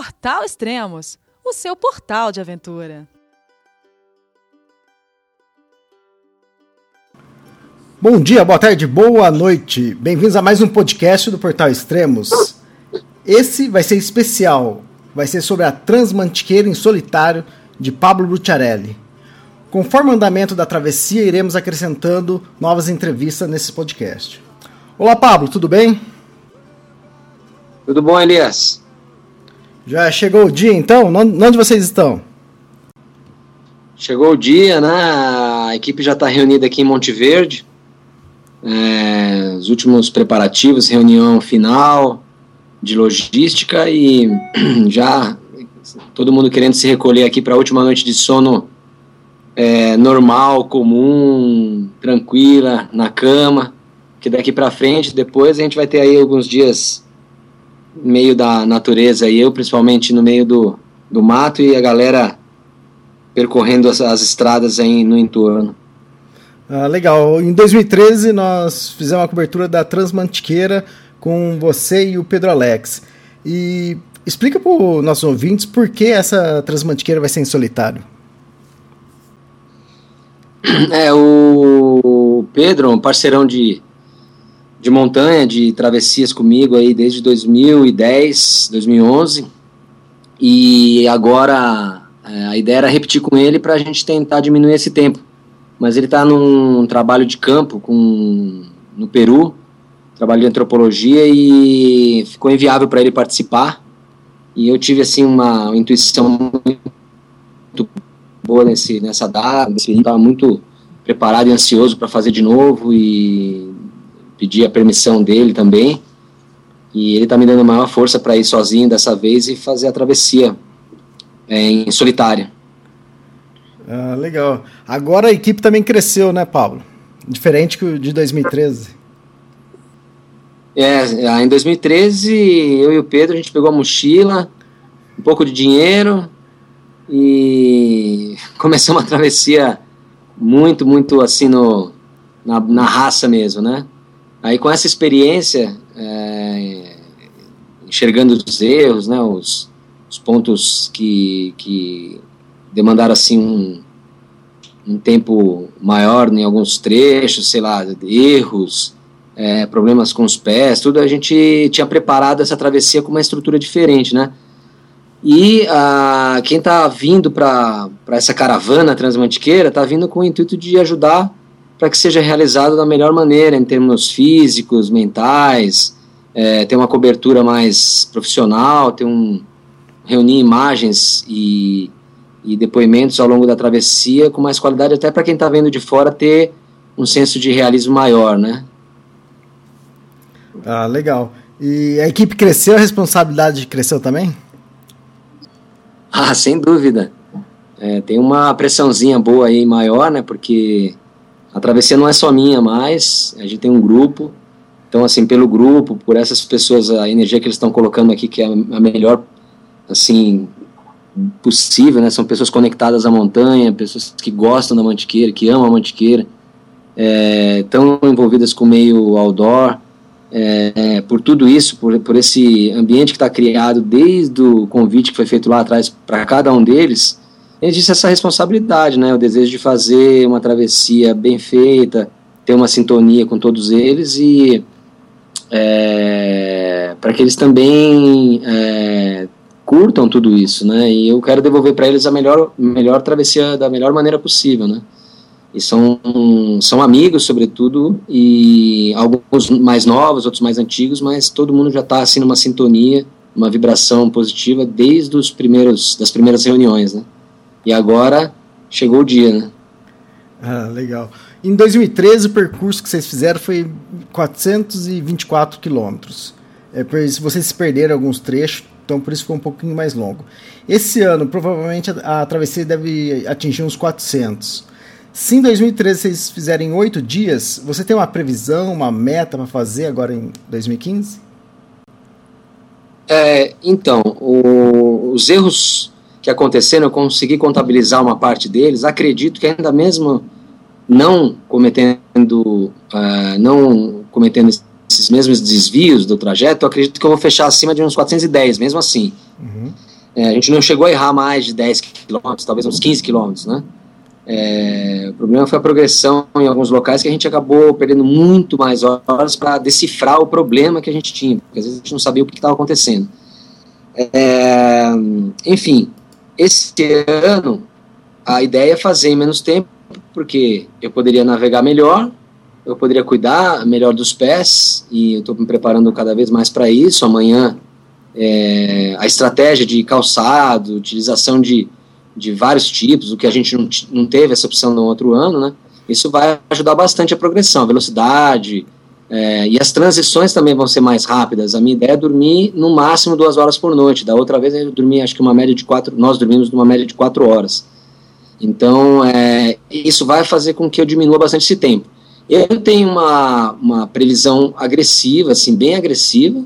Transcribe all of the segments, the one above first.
Portal Extremos, o seu portal de aventura. Bom dia, boa tarde, boa noite. Bem-vindos a mais um podcast do Portal Extremos. Esse vai ser especial. Vai ser sobre a Transmantiqueira em Solitário de Pablo Bucciarelli. Conforme o andamento da travessia, iremos acrescentando novas entrevistas nesse podcast. Olá, Pablo, tudo bem? Tudo bom, Elias? Já chegou o dia, então? Onde vocês estão? Chegou o dia, né? A equipe já está reunida aqui em Monte Verde. É, os últimos preparativos, reunião final de logística e já todo mundo querendo se recolher aqui para a última noite de sono é, normal, comum, tranquila, na cama, que daqui para frente, depois a gente vai ter aí alguns dias meio da natureza, e eu principalmente no meio do, do mato e a galera percorrendo as, as estradas aí no entorno. Ah, legal. Em 2013 nós fizemos uma cobertura da Transmantiqueira com você e o Pedro Alex. E explica para os nossos ouvintes por que essa Transmantiqueira vai ser em solitário. É, o Pedro, um parceirão de, de montanha, de travessias comigo aí desde 2010, 2011. E agora é, a ideia era repetir com ele para a gente tentar diminuir esse tempo. Mas ele está num trabalho de campo com, no Peru, trabalho de antropologia, e ficou inviável para ele participar. E eu tive assim uma intuição muito boa nesse, nessa data, estava muito preparado e ansioso para fazer de novo e pedi a permissão dele também. E ele está me dando maior força para ir sozinho dessa vez e fazer a travessia é, em solitária. Ah, legal. Agora a equipe também cresceu, né, Pablo? Diferente que o de 2013. É, em 2013 eu e o Pedro a gente pegou a mochila, um pouco de dinheiro e começamos uma travessia muito, muito assim no, na, na raça mesmo, né? Aí com essa experiência, é, enxergando os erros, né, os, os pontos que, que demandaram assim um, um tempo maior em alguns trechos, sei lá, erros, é, problemas com os pés, tudo a gente tinha preparado essa travessia com uma estrutura diferente, né? E quem está vindo para essa caravana transmantiqueira está vindo com o intuito de ajudar para que seja realizado da melhor maneira, em termos físicos, mentais, é, ter uma cobertura mais profissional, ter um, reunir imagens e, e depoimentos ao longo da travessia com mais qualidade, até para quem está vendo de fora ter um senso de realismo maior, né? Ah, legal. E a equipe cresceu, a responsabilidade cresceu também? Ah, sem dúvida. É, tem uma pressãozinha boa aí maior, né? Porque a travessia não é só minha, mas a gente tem um grupo. Então, assim, pelo grupo, por essas pessoas, a energia que eles estão colocando aqui, que é a melhor, assim, possível, né? São pessoas conectadas à montanha, pessoas que gostam da mantiqueira, que amam a mantiqueira, estão é, envolvidas com o meio outdoor. É, por tudo isso, por, por esse ambiente que está criado desde o convite que foi feito lá atrás para cada um deles, existe essa responsabilidade, né? O desejo de fazer uma travessia bem feita, ter uma sintonia com todos eles e é, para que eles também é, curtam tudo isso, né? E eu quero devolver para eles a melhor, melhor travessia da melhor maneira possível, né? e são, são amigos, sobretudo, e alguns mais novos, outros mais antigos, mas todo mundo já está assim numa sintonia, uma vibração positiva desde os primeiros das primeiras reuniões, né? E agora chegou o dia, né? Ah, legal. Em 2013 o percurso que vocês fizeram foi 424 quilômetros. É, vocês se perderam alguns trechos, então por isso ficou um pouquinho mais longo. Esse ano provavelmente a, a travessia deve atingir uns 400. Se em 2013 vocês fizerem oito dias, você tem uma previsão, uma meta para fazer agora em 2015? É, então, o, os erros que aconteceram, eu consegui contabilizar uma parte deles. Acredito que ainda mesmo não cometendo, uh, não cometendo esses mesmos desvios do trajeto, eu acredito que eu vou fechar acima de uns 410, mesmo assim. Uhum. É, a gente não chegou a errar mais de 10 quilômetros, talvez uns 15 quilômetros, né? É, o problema foi a progressão em alguns locais que a gente acabou perdendo muito mais horas para decifrar o problema que a gente tinha, porque às vezes a gente não sabia o que estava acontecendo. É, enfim, esse ano a ideia é fazer em menos tempo, porque eu poderia navegar melhor, eu poderia cuidar melhor dos pés, e eu estou me preparando cada vez mais para isso. Amanhã, é, a estratégia de calçado, utilização de de vários tipos, o que a gente não, não teve essa opção no outro ano, né? Isso vai ajudar bastante a progressão, a velocidade, é, e as transições também vão ser mais rápidas. A minha ideia é dormir no máximo duas horas por noite. Da outra vez eu dormi, acho que uma média de quatro, nós dormimos numa média de quatro horas. Então, é, isso vai fazer com que eu diminua bastante esse tempo. Eu tenho uma, uma previsão agressiva, assim, bem agressiva,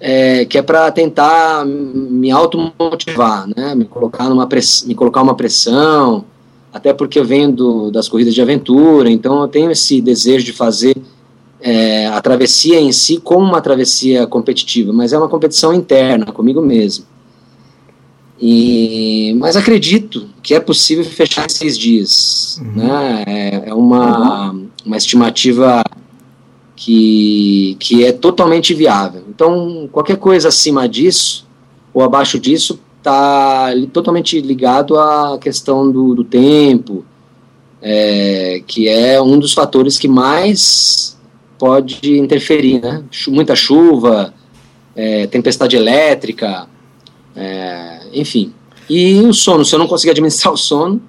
é, que é para tentar me automotivar, né? Me colocar numa press, me colocar uma pressão, até porque eu venho do, das corridas de aventura, então eu tenho esse desejo de fazer é, a travessia em si como uma travessia competitiva, mas é uma competição interna comigo mesmo. E, mas acredito que é possível fechar em seis dias. Uhum. Né? É, é uma, uma estimativa que, que é totalmente viável. Então, qualquer coisa acima disso ou abaixo disso está totalmente ligado à questão do, do tempo, é, que é um dos fatores que mais pode interferir, né? Muita chuva, é, tempestade elétrica, é, enfim. E o sono, se eu não conseguir administrar o sono,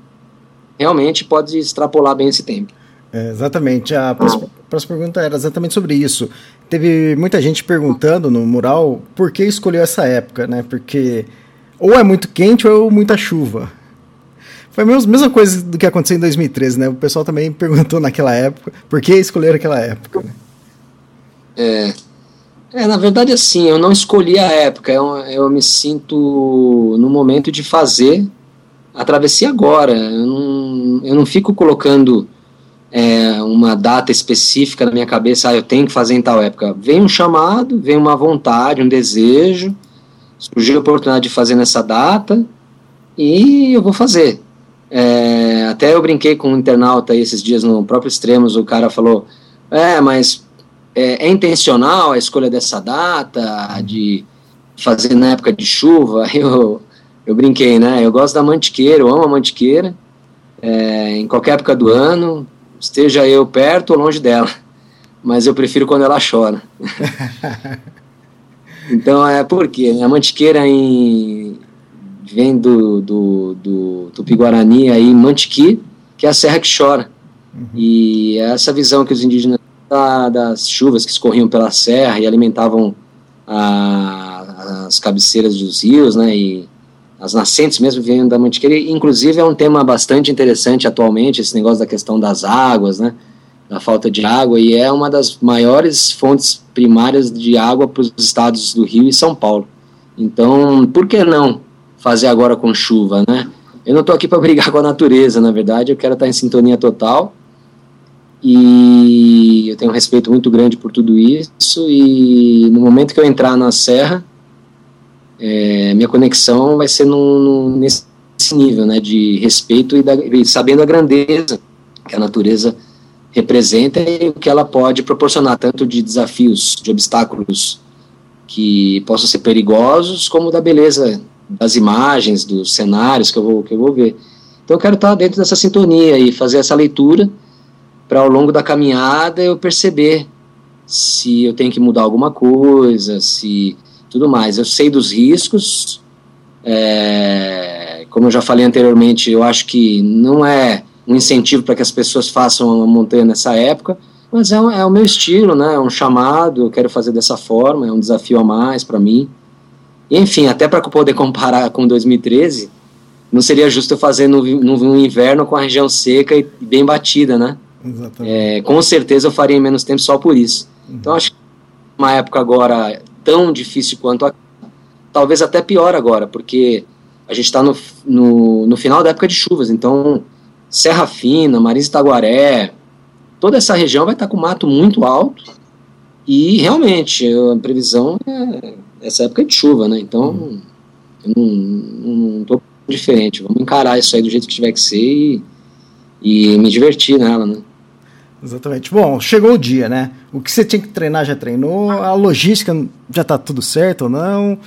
realmente pode extrapolar bem esse tempo. É, exatamente. A próxima, pergunta era exatamente sobre isso. Teve muita gente perguntando no mural por que escolheu essa época, né? Porque ou é muito quente ou é muita chuva. Foi a mesma coisa do que aconteceu em 2013, né? O pessoal também perguntou naquela época por que escolher aquela época. Né? É, é, na verdade, assim, eu não escolhi a época, eu, eu me sinto no momento de fazer a travessia agora. Eu não, eu não fico colocando é, uma data específica na minha cabeça, ah, eu tenho que fazer em tal época. Vem um chamado, vem uma vontade, um desejo, surgiu a oportunidade de fazer nessa data e eu vou fazer. É, até eu brinquei com um internauta aí esses dias no próprio Extremos, o cara falou, é, mas é, é intencional a escolha dessa data, de fazer na época de chuva? Eu, eu brinquei, né? Eu gosto da mantiqueira, eu amo a mantiqueira, é, em qualquer época do ano, esteja eu perto ou longe dela. Mas eu prefiro quando ela chora. então é porque a mantiqueira em, vem do, do, do Tupi-Guarani aí, Mantiqui, que é a serra que chora. Uhum. E é essa visão que os indígenas da, das chuvas que escorriam pela serra e alimentavam a, as cabeceiras dos rios, né, e as nascentes mesmo vêm da Mantiqueira, inclusive é um tema bastante interessante atualmente, esse negócio da questão das águas, né, da falta de água, e é uma das maiores fontes primárias de água para os estados do Rio e São Paulo. Então, por que não fazer agora com chuva, né? Eu não estou aqui para brigar com a natureza, na verdade, eu quero estar em sintonia total, e eu tenho um respeito muito grande por tudo isso, e no momento que eu entrar na serra, é, minha conexão vai ser no, no, nesse nível, né, de respeito e, da, e sabendo a grandeza que a natureza representa e o que ela pode proporcionar, tanto de desafios, de obstáculos que possam ser perigosos, como da beleza das imagens, dos cenários que eu vou, que eu vou ver. Então eu quero estar dentro dessa sintonia e fazer essa leitura para ao longo da caminhada eu perceber se eu tenho que mudar alguma coisa, se tudo mais. Eu sei dos riscos, é, como eu já falei anteriormente, eu acho que não é um incentivo para que as pessoas façam a montanha nessa época, mas é, é, o meu estilo, né? É um chamado, eu quero fazer dessa forma, é um desafio a mais para mim. Enfim, até para poder comparar com 2013, não seria justo eu fazer no, no, inverno com a região seca e bem batida, né? É, com certeza eu faria em menos tempo só por isso. Uhum. Então acho que uma época agora tão difícil quanto a. Talvez até pior agora, porque a gente está no, no, no, final da época de chuvas, então Serra Fina, Marins Itaguaré, toda essa região vai estar tá com mato muito alto e realmente a previsão é essa época de chuva, né? Então Eu não, não tô diferente. Vamos encarar isso aí do jeito que tiver que ser e, e me divertir nela, né? Exatamente. Bom, chegou o dia, né? O que você tinha que treinar já treinou, a logística já tá tudo certo ou não?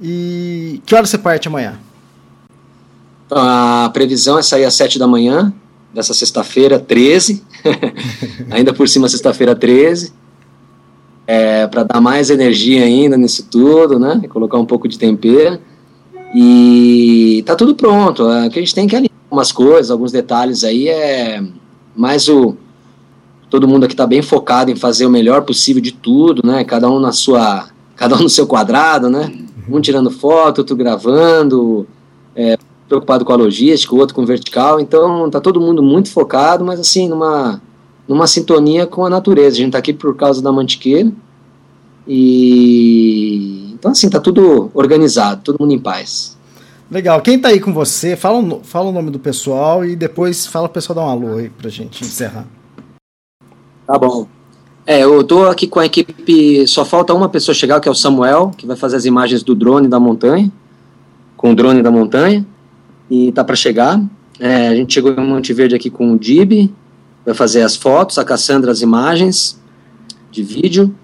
E que hora você parte amanhã? Então, a previsão é sair às 7 da manhã, dessa sexta-feira, 13. ainda por cima, sexta-feira, 13. É, para dar mais energia ainda nisso tudo, né? Colocar um pouco de tempero. E tá tudo pronto. É, o que a gente tem que alinhar umas coisas, alguns detalhes aí é mais o todo mundo aqui está bem focado em fazer o melhor possível de tudo, né? Cada um na sua, cada um no seu quadrado, né? Um tirando foto, outro gravando, é, preocupado com a logística, o outro com vertical. Então tá todo mundo muito focado, mas assim numa numa sintonia com a natureza. A gente está aqui por causa da mantiqueira e então assim tá tudo organizado, todo mundo em paz. Legal. Quem está aí com você? Fala, fala o nome do pessoal e depois fala o pessoal dar um alô aí pra gente encerrar. Tá bom. É, eu tô aqui com a equipe, só falta uma pessoa chegar, que é o Samuel, que vai fazer as imagens do drone da montanha, com o drone da montanha, e tá para chegar. É, a gente chegou em Monte Verde aqui com o Dib, vai fazer as fotos, a Cassandra as imagens de vídeo,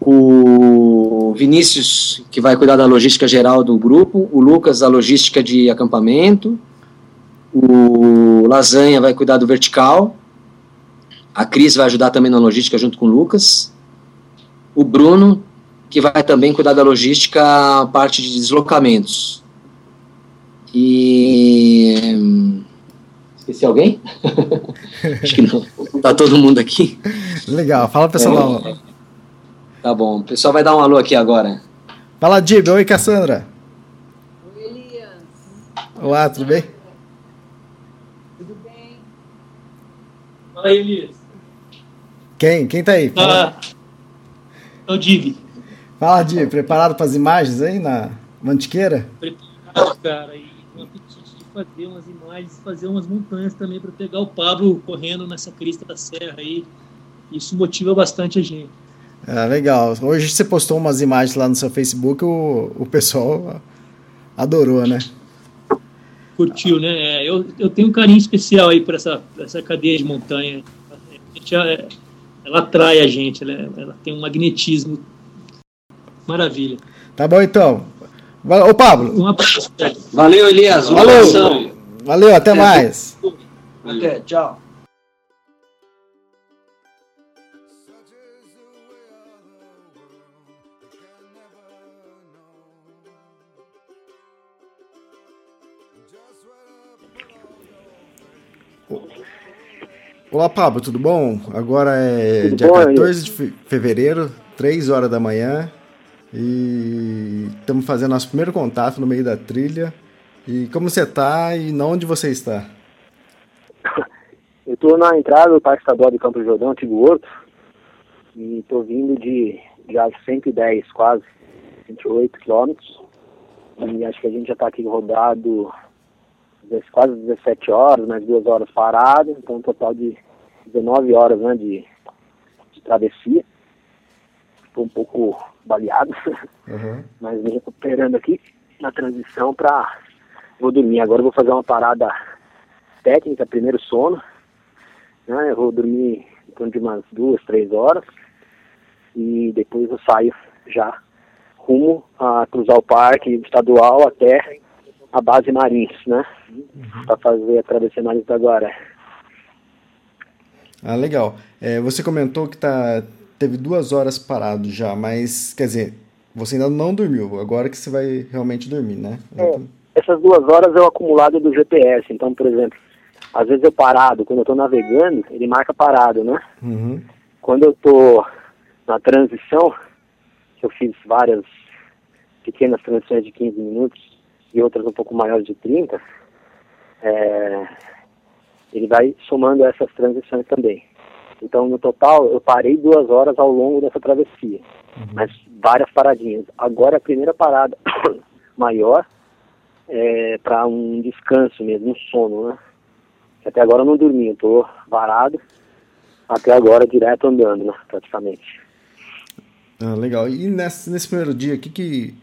o Vinícius, que vai cuidar da logística geral do grupo, o Lucas, da logística de acampamento, o Lasanha vai cuidar do vertical, a Cris vai ajudar também na logística junto com o Lucas. O Bruno, que vai também cuidar da logística, parte de deslocamentos. E. Esqueci alguém? Acho que não. Tá todo mundo aqui. Legal, fala pessoal. É, tá bom. O pessoal vai dar um alô aqui agora. Fala, Dib. Oi, Cassandra. Oi, Elias. Olá, tudo bem? Tudo bem. Fala aí, Elias. Quem? Quem tá aí? Fala. Ah, é o Divi. Fala, Divi. Preparado para as imagens aí na Mantiqueira? Preparado, cara. E de fazer umas imagens, fazer umas montanhas também para pegar o Pablo correndo nessa crista da serra aí. Isso motiva bastante a gente. Ah, legal. Hoje você postou umas imagens lá no seu Facebook, o, o pessoal adorou, né? Curtiu, né? É, eu, eu tenho um carinho especial aí para essa, essa cadeia de montanha. A gente, é, ela atrai a gente, ela, ela tem um magnetismo. Maravilha. Tá bom então. Ô Pablo. Um abraço. Valeu, Elias. Um Valeu. Abração. Valeu, até mais. Até, tchau. Olá, Pablo, tudo bom? Agora é tudo dia bom, 14 de fevereiro, 3 horas da manhã, e estamos fazendo nosso primeiro contato no meio da trilha. E como você está e onde você está? Eu estou na entrada do Parque Estadual de Campo Jordão, Antigo Horto, e estou vindo de já 110, quase, 108 quilômetros. E acho que a gente já está aqui rodado quase 17 horas, mais duas horas parado, então um total de 19 horas né, de, de travessia. Estou um pouco baleado, uhum. mas me recuperando aqui na transição para. Vou dormir. Agora vou fazer uma parada técnica, primeiro sono. Né, eu vou dormir em torno de umas duas, três horas. E depois eu saio já rumo a cruzar o parque estadual até a base Marins, né? Uhum. Para fazer a travessia Marins agora. Ah, legal. É, você comentou que tá, teve duas horas parado já, mas quer dizer, você ainda não dormiu, agora que você vai realmente dormir, né? É, então... essas duas horas é o acumulado do GPS. Então, por exemplo, às vezes eu parado, quando eu estou navegando, ele marca parado, né? Uhum. Quando eu estou na transição, eu fiz várias pequenas transições de 15 minutos e outras um pouco maiores de 30, é, ele vai somando essas transições também. Então, no total, eu parei duas horas ao longo dessa travessia, uhum. mas várias paradinhas. Agora, a primeira parada maior é para um descanso mesmo, um sono, né? Até agora eu não dormi, eu tô varado, até agora direto andando, né, praticamente. Ah, legal. E nesse, nesse primeiro dia, o que, que,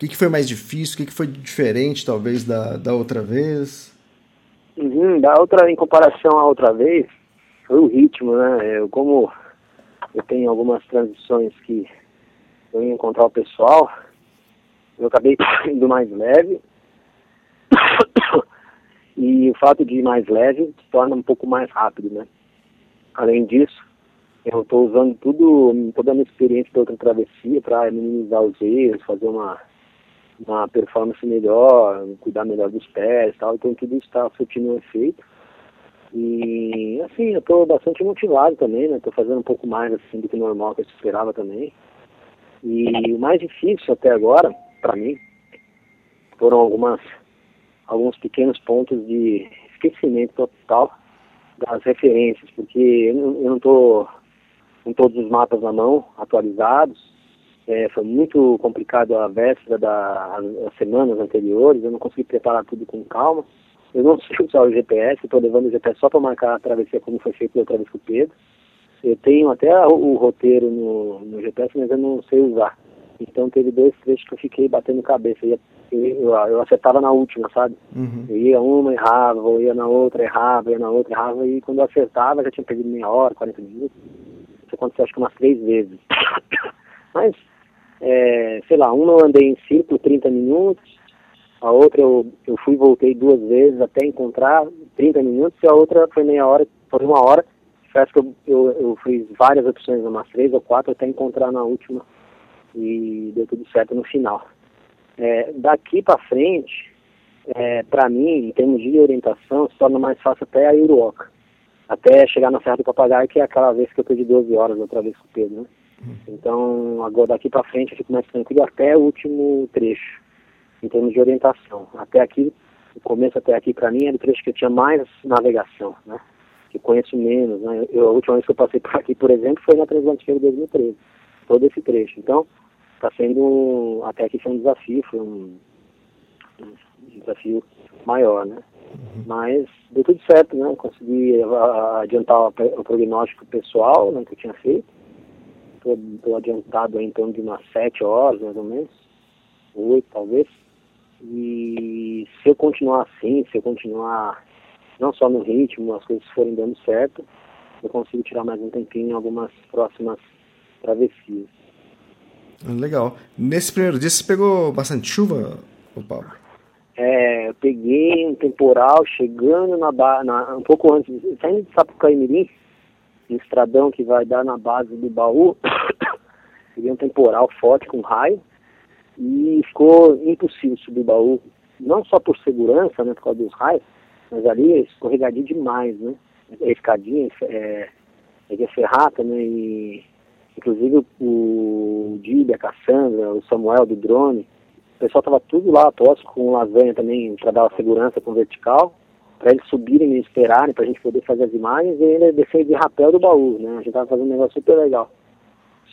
que, que foi mais difícil? O que, que foi diferente, talvez, da, da outra vez? Uhum, da outra, em comparação à outra vez, foi o ritmo, né? Eu, como eu tenho algumas transições que eu ia encontrar o pessoal, eu acabei indo mais leve. e o fato de ir mais leve torna um pouco mais rápido, né? Além disso, eu estou usando tudo, toda a minha experiência da outra travessia para minimizar os erros, fazer uma, uma performance melhor, cuidar melhor dos pés e tal. Então tudo isso está surtindo um efeito. E assim, eu estou bastante motivado também, né? Estou fazendo um pouco mais assim do que normal que eu esperava também. E o mais difícil até agora, para mim, foram algumas alguns pequenos pontos de esquecimento total das referências, porque eu não estou com todos os mapas na mão, atualizados. É, foi muito complicado a véspera das semanas anteriores, eu não consegui preparar tudo com calma. Eu não sei usar o GPS, estou levando o GPS só para marcar a travessia como foi feito outra vez com o Pedro. Eu tenho até o, o roteiro no, no, GPS, mas eu não sei usar. Então teve dois trechos que eu fiquei batendo cabeça. Eu, eu, eu acertava na última, sabe? Uhum. Eu ia uma, errava, eu ia na outra, errava, ia na outra, errava, e quando eu acertava já tinha perdido meia hora, 40 minutos. Isso aconteceu acho que umas três vezes. mas, é, sei lá, uma eu andei em círculo 30 minutos, a outra eu, eu fui e voltei duas vezes até encontrar 30 minutos, e a outra foi meia hora, foi uma hora. Acho que eu, eu, eu fiz várias opções, umas três ou quatro, até encontrar na última e deu tudo certo no final. É, daqui para frente, é, para mim, em termos de orientação, se torna mais fácil até a Iruoca. Até chegar na Serra do Papagaio, que é aquela vez que eu perdi 12 horas outra vez com o Pedro, né? Então, agora daqui para frente eu fico mais tranquilo até o último trecho, em termos de orientação. Até aqui, o começo até aqui para mim era o trecho que eu tinha mais navegação, né? Que conheço menos, né? Eu, a última vez que eu passei por aqui, por exemplo, foi na Transatlântica de 2013. Todo esse trecho. Então, está sendo, até aqui foi um desafio, foi um, um desafio maior, né? Mas deu tudo certo, né? Consegui adiantar o prognóstico pessoal né, que eu tinha feito estou adiantado em torno de umas sete horas, mais ou menos, oito talvez. E se eu continuar assim, se eu continuar não só no ritmo, as coisas forem dando certo, eu consigo tirar mais um tempinho em algumas próximas travessias. Legal. Nesse primeiro dia você pegou bastante chuva, Paulo? É, eu peguei um temporal chegando na, na um pouco antes, saindo de Sapucaí Mirim, um estradão que vai dar na base do baú, peguei um temporal forte com raio e ficou impossível subir o baú, não só por segurança, né, por causa dos raios, mas ali escorregadio demais, né, é escadinha, é, é ferrata, né, e inclusive o Dib, a Cassandra, o Samuel do drone, o pessoal estava tudo lá posto com lasanha também para dar segurança com vertical, para eles subirem e esperarem, para a gente poder fazer as imagens e ainda descer de rapel do baú, né? A gente estava fazendo um negócio super legal.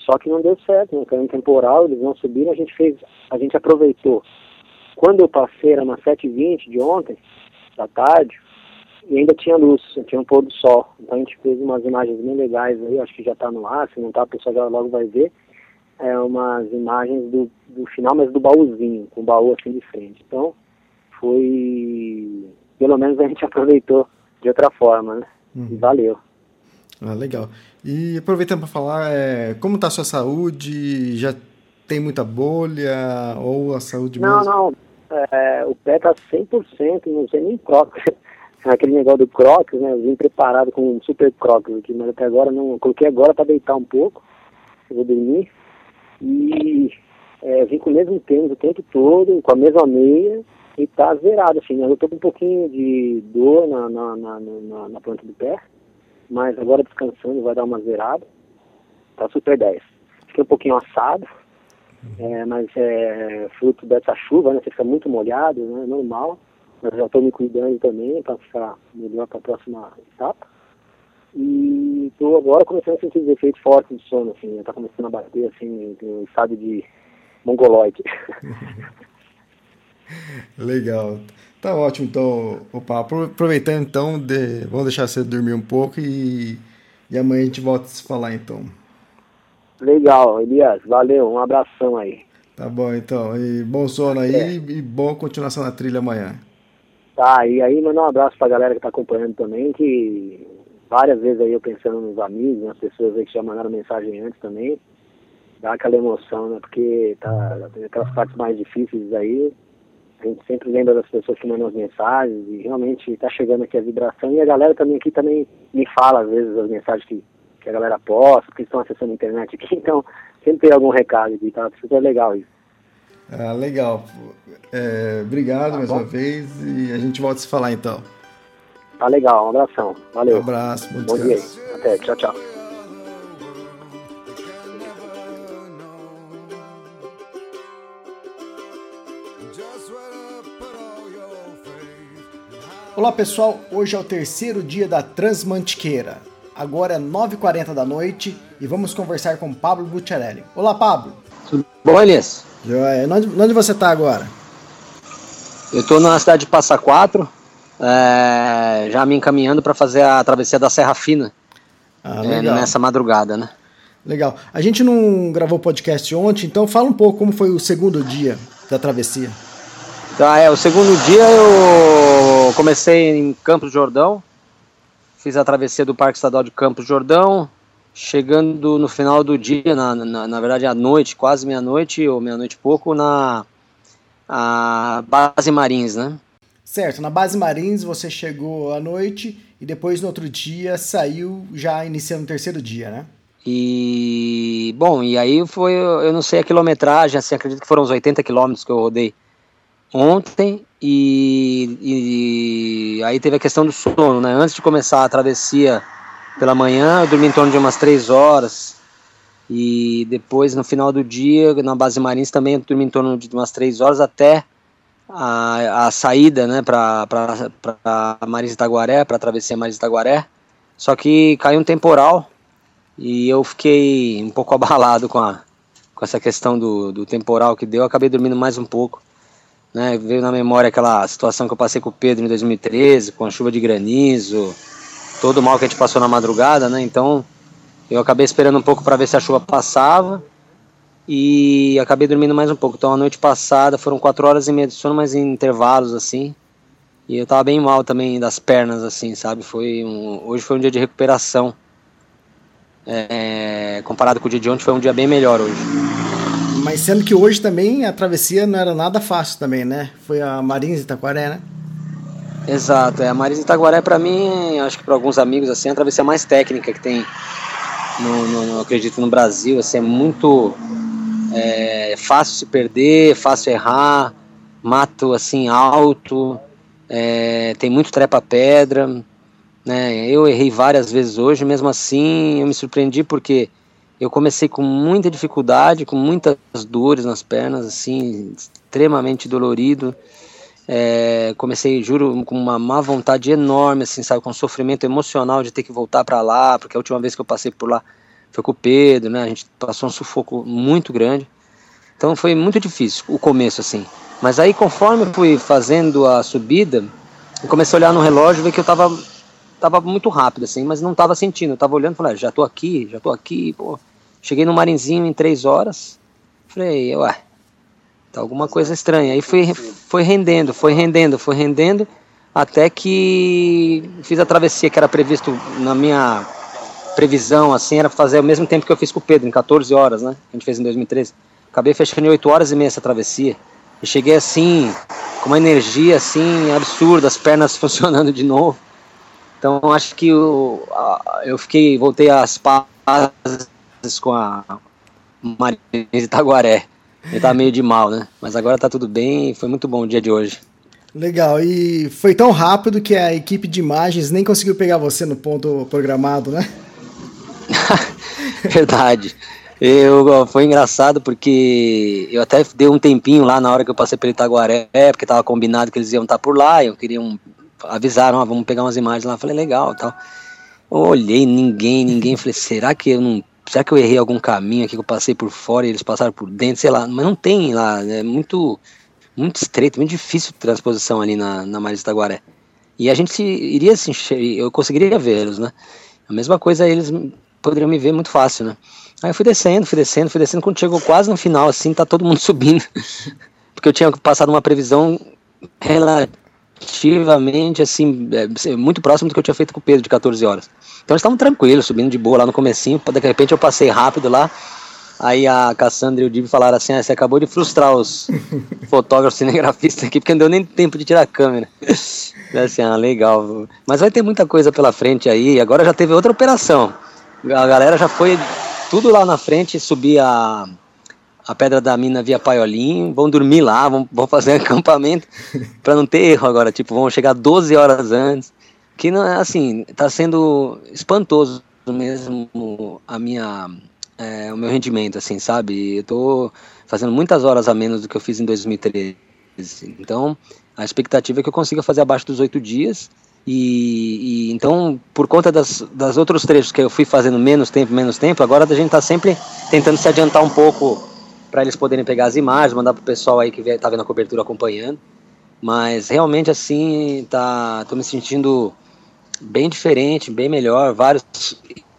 Só que não deu certo, né? Caiu temporal, eles não subiram, a gente fez, a gente aproveitou. Quando eu passei, era umas 7h20 de ontem, da tarde, e ainda tinha luz, tinha um pôr do sol. Então a gente fez umas imagens bem legais aí, acho que já está no ar, se não está, o pessoal já logo vai ver. É umas imagens do, do final, mas do baúzinho, com o baú assim de frente. Então, foi pelo menos a gente aproveitou de outra forma, né? Uhum. E valeu. Ah, legal. E aproveitando para falar, é, como está a sua saúde? Já tem muita bolha? Ou a saúde não, mesmo? Não, é, o pé está 100%, não sei nem crocs. Aquele negócio do crocs, né? Eu vim preparado com um super crocs aqui, mas até agora não. Coloquei agora para deitar um pouco, eu vou dormir. E é, vim com o mesmo tênis o tempo todo, com a mesma meia e tá zerado, assim, né? Eu tô com um pouquinho de dor na, na, na, na, na planta do pé, mas agora descansando vai dar uma zerada. Tá super 10. Fiquei um pouquinho assado, é, mas é fruto dessa chuva, né? Você fica muito molhado, né? Normal. Mas já estou me cuidando também para ficar melhor para a próxima etapa. E estou agora começando a sentir os efeitos fortes de sono, assim, né? Tá começando a bater, assim, em estado de mongoloide. Legal. Tá ótimo, então, opa, aproveitando então, de, vamos deixar você dormir um pouco e, e amanhã a gente volta a se falar então. Legal, Elias, valeu, um abração aí. Tá bom, então. E bom sono aí é. e boa continuação na trilha amanhã. Tá, e aí mandar um abraço pra galera que tá acompanhando também, que várias vezes aí eu pensando nos amigos, nas pessoas aí que já mandaram mensagem antes também, dá aquela emoção, né? Porque tá, aquelas partes mais difíceis aí, a gente sempre lembra das pessoas que mandam as mensagens e realmente tá chegando aqui a vibração e a galera também aqui também me fala às vezes as mensagens que, que a galera posta, que estão acessando a internet aqui, então sempre tem algum recado aqui, tá super legal isso. Ah, legal. É, obrigado tá mais bom? uma vez e a gente volta a se falar então. Tá legal, um abração. Valeu. Um abraço, bom, bom dia. Até, tchau, tchau. Olá pessoal, hoje é o terceiro dia da Transmantiqueira. Agora é 9h40 da noite e vamos conversar com Pablo Bucciarelli. Olá Pablo. Tudo bom, Elias? Joia. Onde, onde você está agora? Eu estou na cidade de Passa Quatro, é, já me encaminhando para fazer a travessia da Serra Fina. Ah, é, nessa madrugada, né? Legal. A gente não gravou podcast ontem, então fala um pouco como foi o segundo dia da travessia. Tá, é, o segundo dia eu comecei em Campos Jordão, fiz a travessia do Parque Estadual de Campos Jordão, chegando no final do dia, na, na, na verdade à noite, quase meia-noite ou meia-noite e pouco, na a base Marins, né? Certo, na base Marins você chegou à noite e depois no outro dia saiu já iniciando o terceiro dia, né? E bom, e aí foi, eu não sei a quilometragem, assim, acredito que foram uns 80 quilômetros que eu rodei ontem e, e, aí teve a questão do sono, né? Antes de começar a travessia pela manhã, eu dormi em torno de umas três horas e depois no final do dia na base Marins também eu dormi em torno de umas três horas até a, a saída, né? Para Marins Itaguaré, para a travessia Marins Itaguaré. Só que caiu um temporal e eu fiquei um pouco abalado com a com essa questão do, do temporal que deu, eu acabei dormindo mais um pouco. Né? Veio na memória aquela situação que eu passei com o Pedro em 2013, com a chuva de granizo, todo o mal que a gente passou na madrugada, né? Então eu acabei esperando um pouco para ver se a chuva passava e acabei dormindo mais um pouco. Então a noite passada foram quatro horas e meia de sono, mas em intervalos assim. E eu tava bem mal também das pernas, assim, sabe? Foi um, hoje foi um dia de recuperação. É, comparado com o dia de ontem, foi um dia bem melhor hoje. Mas sendo que hoje também a travessia não era nada fácil também, né? Foi a Marins Itaquaré, né? Exato, é, a Marins Itaguaré para mim, acho que para alguns amigos assim, é a travessia mais técnica que tem, no, no, no acredito, no Brasil, assim, é muito é, fácil se perder, fácil errar, mato assim alto, é, tem muito trepa-pedra, né? Eu errei várias vezes hoje, mesmo assim eu me surpreendi porque eu comecei com muita dificuldade, com muitas dores nas pernas, assim, extremamente dolorido. É, comecei, juro, com uma má vontade enorme, assim, sabe, com um sofrimento emocional de ter que voltar para lá, porque a última vez que eu passei por lá foi com o Pedro, né? A gente passou um sufoco muito grande. Então foi muito difícil o começo, assim. Mas aí, conforme eu fui fazendo a subida, eu comecei a olhar no relógio e ver que eu tava, tava muito rápido, assim, mas não tava sentindo. Eu tava olhando e falei, ah, já tô aqui, já tô aqui, pô. Cheguei no Marinzinho em três horas. Falei, ué, tá alguma coisa estranha. Aí foi, foi rendendo, foi rendendo, foi rendendo, até que fiz a travessia que era previsto na minha previsão, assim, era fazer ao mesmo tempo que eu fiz com o Pedro, em 14 horas, né? A gente fez em 2013. Acabei fechando em 8 horas e meia essa travessia. E cheguei assim, com uma energia assim absurda, as pernas funcionando de novo. Então acho que eu, eu fiquei, voltei às pazes com a Marisa Itaguaré. Ele tá meio de mal, né? Mas agora tá tudo bem e foi muito bom o dia de hoje. Legal, e foi tão rápido que a equipe de imagens nem conseguiu pegar você no ponto programado, né? Verdade. Eu, foi engraçado porque eu até dei um tempinho lá na hora que eu passei pelo Itaguaré, porque tava combinado que eles iam estar por lá, eu queria um, avisaram, ah, vamos pegar umas imagens lá, falei, legal, tal. Eu olhei, ninguém, ninguém, falei, será que eu não será que eu errei algum caminho aqui que eu passei por fora e eles passaram por dentro, sei lá, mas não tem lá, é muito muito estreito, muito difícil transposição ali na, na Marisa Taguaré. E a gente iria se eu conseguiria vê-los, né? A mesma coisa eles poderiam me ver muito fácil, né? Aí eu fui descendo, fui descendo, fui descendo. Quando chegou quase no final, assim, tá todo mundo subindo. Porque eu tinha passado uma previsão relativamente, assim, é, muito próximo do que eu tinha feito com o Pedro, de 14 horas. Então eles estavam tranquilos, subindo de boa lá no comecinho. De repente eu passei rápido lá. Aí a Cassandra e o Dib falaram assim: ah, você acabou de frustrar os fotógrafos cinegrafistas aqui, porque não deu nem tempo de tirar a câmera. assim, ah, legal. Mas vai ter muita coisa pela frente aí. Agora já teve outra operação. A galera já foi tudo lá na frente, subir a, a Pedra da Mina via Paiolim, vão dormir lá, vão, vão fazer acampamento para não ter erro agora, tipo, vão chegar 12 horas antes. Que não é assim, tá sendo espantoso mesmo a minha é, o meu rendimento, assim, sabe? Eu tô fazendo muitas horas a menos do que eu fiz em 2013. Então, a expectativa é que eu consiga fazer abaixo dos oito dias e, e, então, por conta das, das outros trechos que eu fui fazendo menos tempo, menos tempo, agora a gente está sempre tentando se adiantar um pouco para eles poderem pegar as imagens, mandar para o pessoal aí que está vendo a cobertura acompanhando. Mas realmente assim, tá, tô me sentindo bem diferente, bem melhor. Vários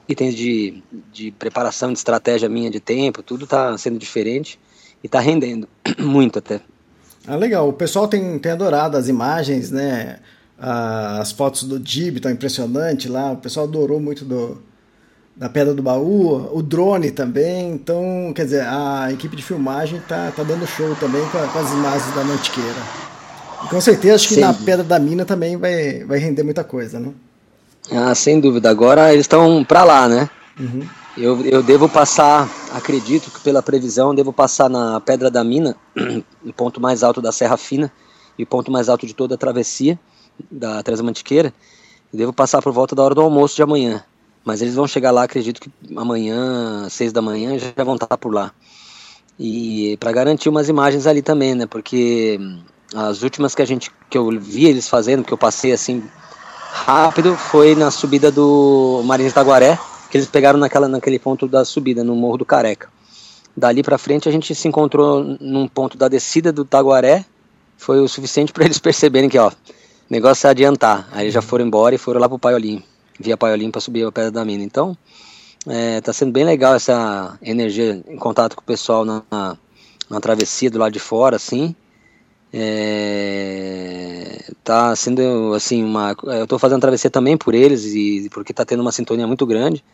itens de, de preparação, de estratégia minha de tempo, tudo está sendo diferente e está rendendo muito até. Ah, legal. O pessoal tem, tem adorado as imagens, né? as fotos do Dib estão impressionantes lá, o pessoal adorou muito do, da Pedra do Baú, o drone também, então, quer dizer, a equipe de filmagem tá, tá dando show também com, com as imagens da Mantiqueira. E com certeza, acho que Sim. na Pedra da Mina também vai, vai render muita coisa, né? Ah, sem dúvida. Agora eles estão para lá, né? Uhum. Eu, eu devo passar, acredito que pela previsão, devo passar na Pedra da Mina, o ponto mais alto da Serra Fina e o ponto mais alto de toda a travessia da Teresa Mantiqueira. Devo passar por volta da hora do almoço de amanhã. Mas eles vão chegar lá, acredito que amanhã, seis da manhã, já vão estar por lá. E para garantir umas imagens ali também, né? Porque as últimas que a gente que eu vi eles fazendo, que eu passei assim rápido, foi na subida do Marins Taguaré, que eles pegaram naquela naquele ponto da subida no Morro do Careca. Dali para frente a gente se encontrou num ponto da descida do Taguaré, foi o suficiente para eles perceberem que, ó, negócio é adiantar. Aí já foram embora e foram lá pro Paiolim, via Paiolim para subir a Pedra da Mina. Então, é, tá sendo bem legal essa energia em contato com o pessoal na, na, travessia do lado de fora, assim. É, tá sendo assim uma eu tô fazendo travessia também por eles e porque tá tendo uma sintonia muito grande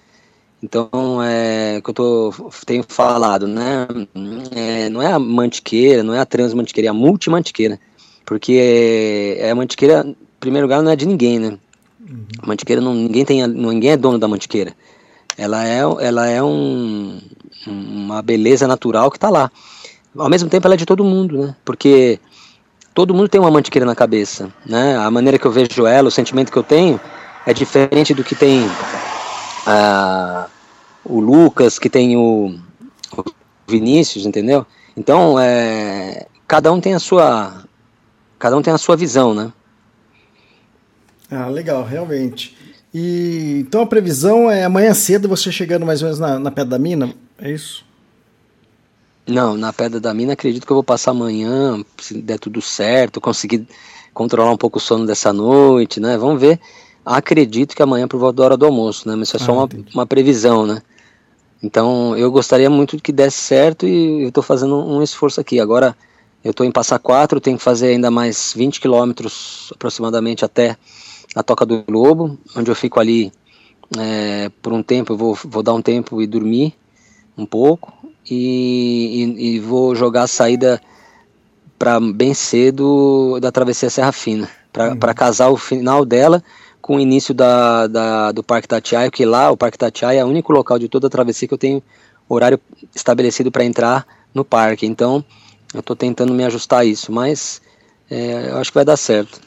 então é que eu tô tenho falado né é, não é a mantiqueira não é a transmantiqueira é a multimantiqueira porque é, a mantiqueira, em primeiro lugar, não é de ninguém, né? Uhum. Mantiqueira, não, ninguém, tem, ninguém é dono da mantiqueira. Ela é, ela é um, uma beleza natural que está lá. Ao mesmo tempo, ela é de todo mundo, né? Porque todo mundo tem uma mantiqueira na cabeça, né? A maneira que eu vejo ela, o sentimento que eu tenho, é diferente do que tem uh, o Lucas, que tem o, o Vinícius, entendeu? Então, é, cada um tem a sua cada um tem a sua visão, né? Ah, legal, realmente. E então a previsão é amanhã cedo você chegando mais ou menos na, na Pedra da Mina, é isso? Não, na Pedra da Mina acredito que eu vou passar amanhã, se der tudo certo, conseguir controlar um pouco o sono dessa noite, né? Vamos ver. Acredito que amanhã por volta da hora do almoço, né? Mas isso é só ah, uma, uma previsão, né? Então eu gostaria muito que desse certo e eu estou fazendo um esforço aqui. Agora eu estou em Passa Quatro, tenho que fazer ainda mais 20 quilômetros aproximadamente até a Toca do Lobo, onde eu fico ali é, por um tempo, eu vou, vou dar um tempo e dormir um pouco e, e, e vou jogar a saída para bem cedo da travessia Serra Fina, para uhum. casar o final dela com o início da, da, do Parque Tatiaia, que lá o Parque Tatiaia é o único local de toda a travessia que eu tenho horário estabelecido para entrar no parque. Então, eu estou tentando me ajustar a isso, mas é, eu acho que vai dar certo.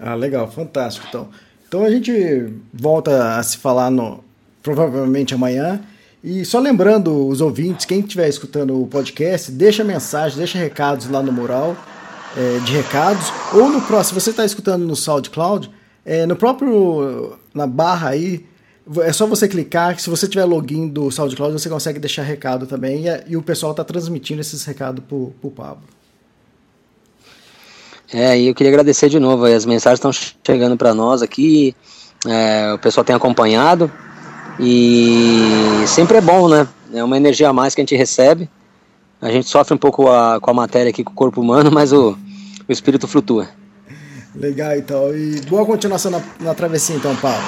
Ah, legal, fantástico. Então, então a gente volta a se falar no provavelmente amanhã. E só lembrando os ouvintes, quem estiver escutando o podcast, deixa mensagem, deixa recados lá no mural é, de recados. Ou no próximo, se você está escutando no SoundCloud, é, no próprio na barra aí é só você clicar, que se você tiver login do SoundCloud, você consegue deixar recado também. E, e o pessoal está transmitindo esses recados para o Pablo. É, e eu queria agradecer de novo. As mensagens estão chegando para nós aqui. É, o pessoal tem acompanhado. E sempre é bom, né? é uma energia a mais que a gente recebe. A gente sofre um pouco a, com a matéria aqui, com o corpo humano, mas o, o espírito flutua. Legal, então. E boa continuação na, na travessia, então, Paulo.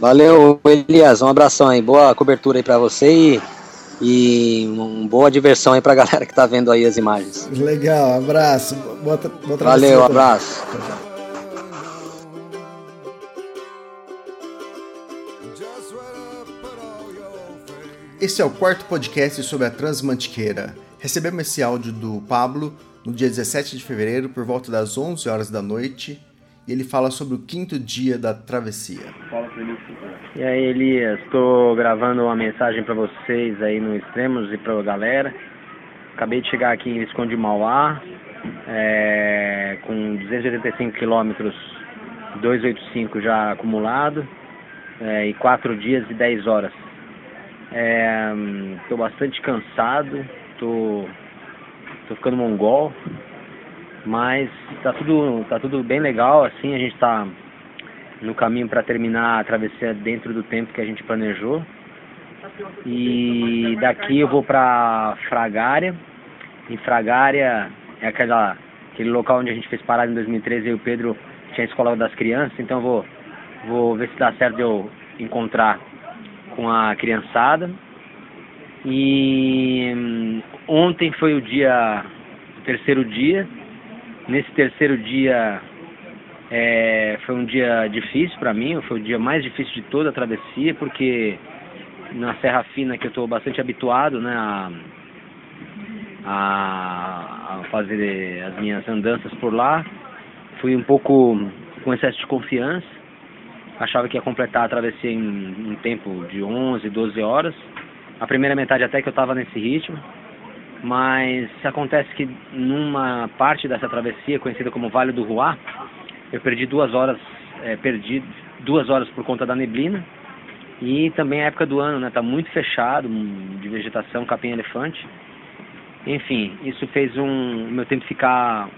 Valeu, Elias. Um abração aí. Boa cobertura aí para você e, e uma boa diversão aí pra galera que tá vendo aí as imagens. Legal, abraço. Boa, boa Valeu, abraço. Esse é o quarto podcast sobre a Transmantiqueira. Recebemos esse áudio do Pablo no dia 17 de fevereiro, por volta das 11 horas da noite, ele fala sobre o quinto dia da travessia. E aí, Elias, estou gravando uma mensagem para vocês aí no Extremos e para a galera. Acabei de chegar aqui em Visconde Mauá, é, com 285 quilômetros, 285 já acumulado, é, e 4 dias e 10 horas. Estou é, bastante cansado, estou tô ficando mongol, mas tá tudo, tá tudo bem legal, assim, a gente tá no caminho para terminar a travessia dentro do tempo que a gente planejou. E daqui eu vou para Fragária. Em Fragária é aquela, aquele local onde a gente fez parada em 2013 e o Pedro tinha a escola das crianças, então vou, vou ver se dá certo eu encontrar com a criançada. E hum, ontem foi o dia, o terceiro dia. Nesse terceiro dia é, foi um dia difícil para mim, foi o dia mais difícil de toda a travessia, porque na Serra Fina que eu estou bastante habituado né, a, a, a, fazer as minhas andanças por lá, fui um pouco com excesso de confiança, achava que ia completar a travessia em um tempo de 11, 12 horas, a primeira metade até que eu estava nesse ritmo, mas acontece que numa parte dessa travessia, conhecida como Vale do Ruá, eu perdi duas horas, é, perdi duas horas por conta da neblina e também a época do ano, né? Tá muito fechado, de vegetação, capim-elefante. Enfim, isso fez um meu tempo ficar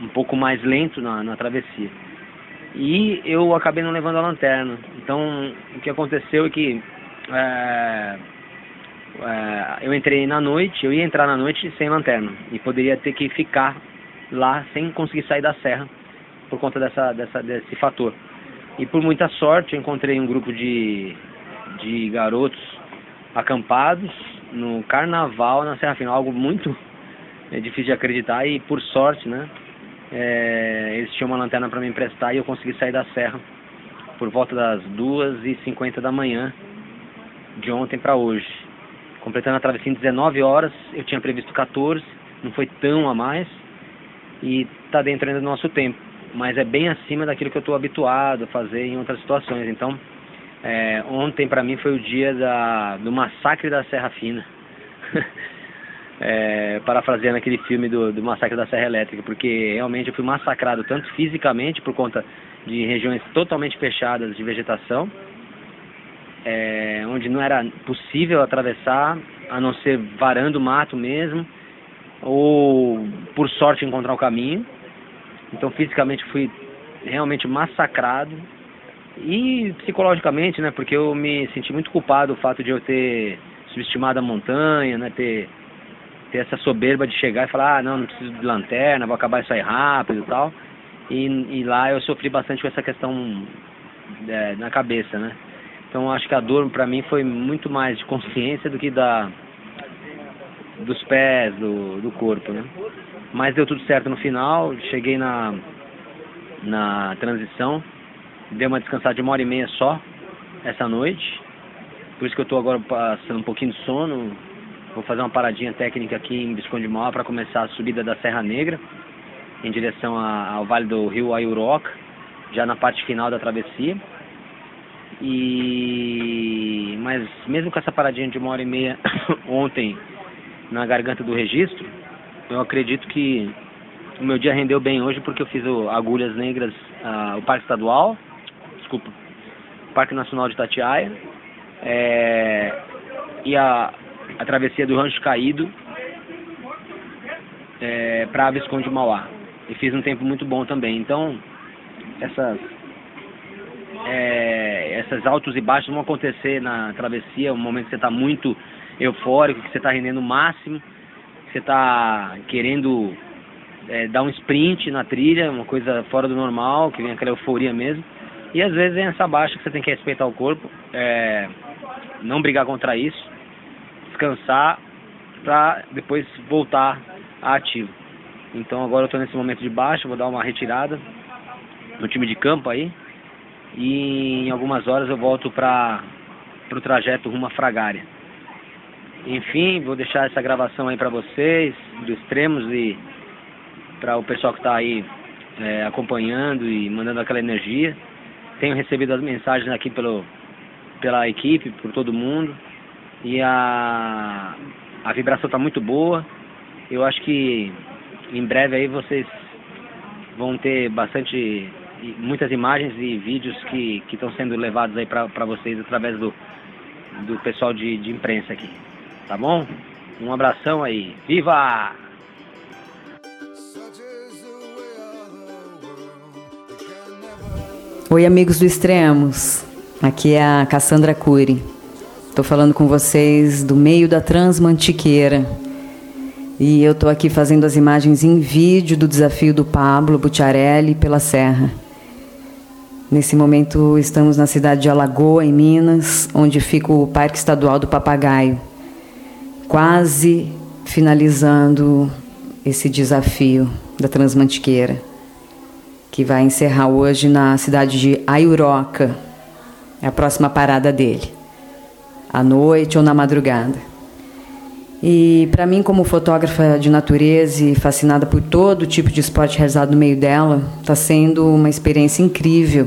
um pouco mais lento na, na travessia. E eu acabei não levando a lanterna. Então, o que aconteceu é que é, é, eu entrei na noite, eu ia entrar na noite sem lanterna. E poderia ter que ficar lá sem conseguir sair da serra por conta dessa, dessa, desse fator. E por muita sorte eu encontrei um grupo de, de garotos acampados no carnaval na Serra Final, algo muito é, difícil de acreditar. E por sorte, né, é, eles tinham uma lanterna para me emprestar e eu consegui sair da serra por volta das 2h50 da manhã de ontem para hoje completando a travessia em 19 horas, eu tinha previsto 14, não foi tão a mais, e está dentro ainda do nosso tempo, mas é bem acima daquilo que eu estou habituado a fazer em outras situações. Então, é, ontem para mim foi o dia da, do massacre da Serra Fina, é, parafraseando aquele filme do, do massacre da Serra Elétrica, porque realmente eu fui massacrado tanto fisicamente por conta de regiões totalmente fechadas de vegetação, é, onde não era possível atravessar, a não ser varando o mato mesmo, ou por sorte encontrar o caminho. Então fisicamente fui realmente massacrado e psicologicamente, né, porque eu me senti muito culpado o fato de eu ter subestimado a montanha, né, ter ter essa soberba de chegar e falar, ah, não, não preciso de lanterna, vou acabar isso aí rápido e tal. E, e lá eu sofri bastante com essa questão é, na cabeça, né? Então acho que a dor para mim foi muito mais de consciência do que da dos pés, do, do corpo, né? Mas deu tudo certo no final, cheguei na na transição, dei uma descansada de uma hora e meia só essa noite. Por isso que eu estou agora passando um pouquinho de sono. Vou fazer uma paradinha técnica aqui em Visconde Mauá para começar a subida da Serra Negra em direção a, ao Vale do Rio Aiuroca, já na parte final da travessia. E mas mesmo com essa paradinha de uma hora e meia ontem na garganta do registro, eu acredito que o meu dia rendeu bem hoje porque eu fiz o Agulhas Negras, uh, o Parque Estadual, desculpa, Parque Nacional de Tatiaia, é, e a, a travessia do Rancho Caído é, para Visconde Mauá. E fiz um tempo muito bom também. Então, essas é, esses altos e baixos vão acontecer na travessia, um momento que você está muito eufórico, que você está rendendo o máximo, que você está querendo é, dar um sprint na trilha, uma coisa fora do normal, que vem aquela euforia mesmo. E às vezes vem essa baixa que você tem que respeitar o corpo, é, não brigar contra isso, descansar para depois voltar ativo. Então agora eu estou nesse momento de baixa, vou dar uma retirada no time de campo aí. E em algumas horas eu volto para o trajeto rumo a Fragária. Enfim, vou deixar essa gravação aí para vocês, do Extremos e para o pessoal que está aí é, acompanhando e mandando aquela energia. Tenho recebido as mensagens aqui pelo, pela equipe, por todo mundo. E a, a vibração está muito boa. Eu acho que em breve aí vocês vão ter bastante muitas imagens e vídeos que estão sendo levados aí para vocês através do, do pessoal de, de imprensa aqui. Tá bom? Um abração aí. Viva! Oi, amigos do Extremos. Aqui é a Cassandra Cury. Estou falando com vocês do meio da Transmantiqueira. E eu estou aqui fazendo as imagens em vídeo do desafio do Pablo Butiarelli pela Serra. Nesse momento estamos na cidade de Alagoa, em Minas, onde fica o Parque Estadual do Papagaio. Quase finalizando esse desafio da Transmantiqueira, que vai encerrar hoje na cidade de Aiuroca. É a próxima parada dele, à noite ou na madrugada. E para mim, como fotógrafa de natureza e fascinada por todo tipo de esporte realizado no meio dela, está sendo uma experiência incrível,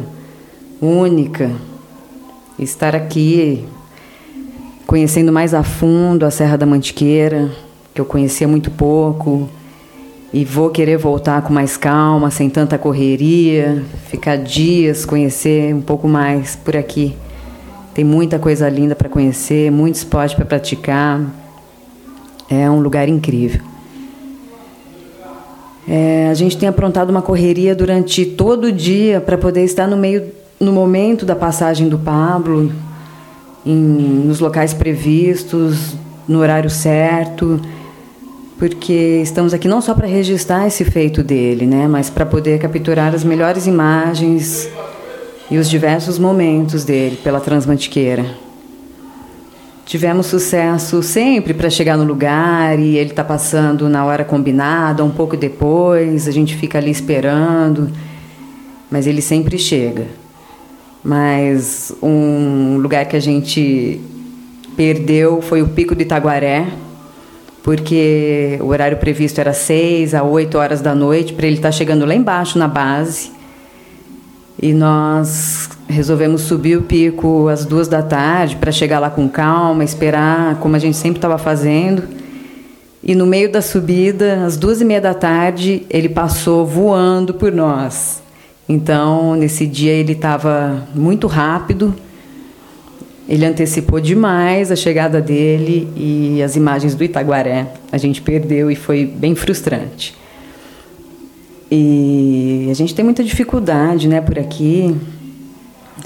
única. Estar aqui, conhecendo mais a fundo a Serra da Mantiqueira, que eu conhecia muito pouco, e vou querer voltar com mais calma, sem tanta correria, ficar dias, conhecer um pouco mais por aqui. Tem muita coisa linda para conhecer, muito esporte para praticar. É um lugar incrível. É, a gente tem aprontado uma correria durante todo o dia para poder estar no meio, no momento da passagem do Pablo, em, nos locais previstos, no horário certo, porque estamos aqui não só para registrar esse feito dele, né, mas para poder capturar as melhores imagens e os diversos momentos dele pela Transmantiqueira. Tivemos sucesso sempre para chegar no lugar e ele está passando na hora combinada, um pouco depois, a gente fica ali esperando, mas ele sempre chega. Mas um lugar que a gente perdeu foi o Pico de Itaguaré, porque o horário previsto era 6 a 8 horas da noite, para ele estar tá chegando lá embaixo na base. E nós resolvemos subir o pico às duas da tarde para chegar lá com calma, esperar, como a gente sempre estava fazendo. E no meio da subida, às duas e meia da tarde, ele passou voando por nós. Então, nesse dia, ele estava muito rápido, ele antecipou demais a chegada dele e as imagens do Itaguaré a gente perdeu e foi bem frustrante. E a gente tem muita dificuldade né, por aqui.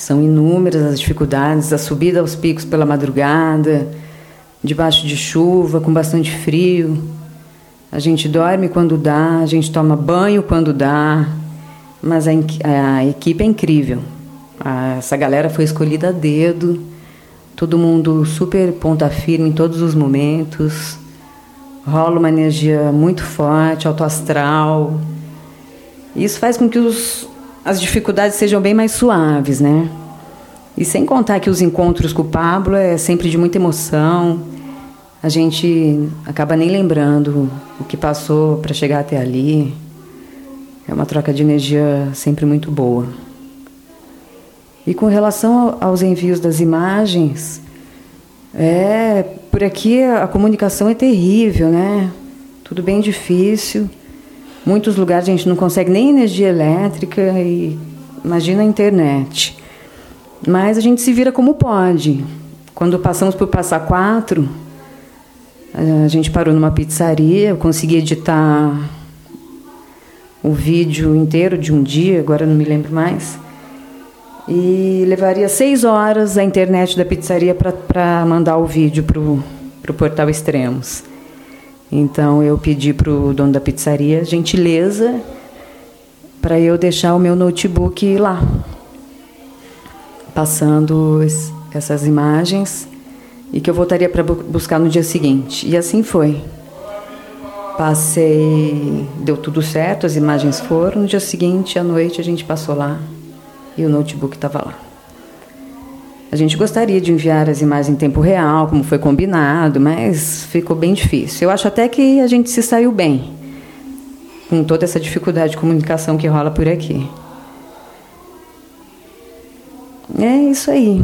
São inúmeras as dificuldades, a subida aos picos pela madrugada, debaixo de chuva, com bastante frio. A gente dorme quando dá, a gente toma banho quando dá, mas a, a equipe é incrível. A, essa galera foi escolhida a dedo, todo mundo super ponta firme em todos os momentos. Rola uma energia muito forte, autoastral. Isso faz com que os, as dificuldades sejam bem mais suaves, né? E sem contar que os encontros com o Pablo é sempre de muita emoção. A gente acaba nem lembrando o que passou para chegar até ali. É uma troca de energia sempre muito boa. E com relação aos envios das imagens, é por aqui a comunicação é terrível, né? Tudo bem difícil. Muitos lugares a gente não consegue nem energia elétrica e imagina a internet. Mas a gente se vira como pode. Quando passamos por Passar Quatro, a gente parou numa pizzaria, eu consegui editar o vídeo inteiro de um dia, agora não me lembro mais. e levaria seis horas a internet da pizzaria para mandar o vídeo para o portal Extremos. Então eu pedi para o dono da pizzaria gentileza para eu deixar o meu notebook lá, passando essas imagens e que eu voltaria para buscar no dia seguinte. E assim foi. Passei, deu tudo certo, as imagens foram. No dia seguinte, à noite, a gente passou lá e o notebook estava lá. A gente gostaria de enviar as imagens em tempo real, como foi combinado, mas ficou bem difícil. Eu acho até que a gente se saiu bem, com toda essa dificuldade de comunicação que rola por aqui. É isso aí.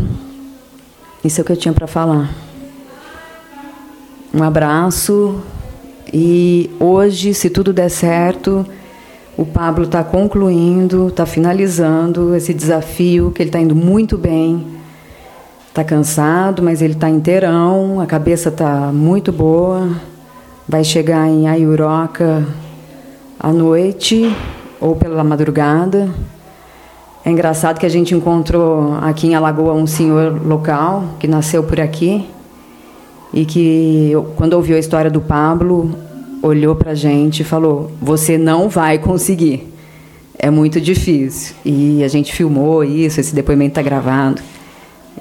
Isso é o que eu tinha para falar. Um abraço e hoje, se tudo der certo, o Pablo está concluindo, está finalizando esse desafio, que ele está indo muito bem Está cansado, mas ele está inteirão, a cabeça está muito boa. Vai chegar em Ayuroca à noite ou pela madrugada. É engraçado que a gente encontrou aqui em Alagoa um senhor local que nasceu por aqui e que, quando ouviu a história do Pablo, olhou para a gente e falou: Você não vai conseguir. É muito difícil. E a gente filmou isso, esse depoimento está gravado.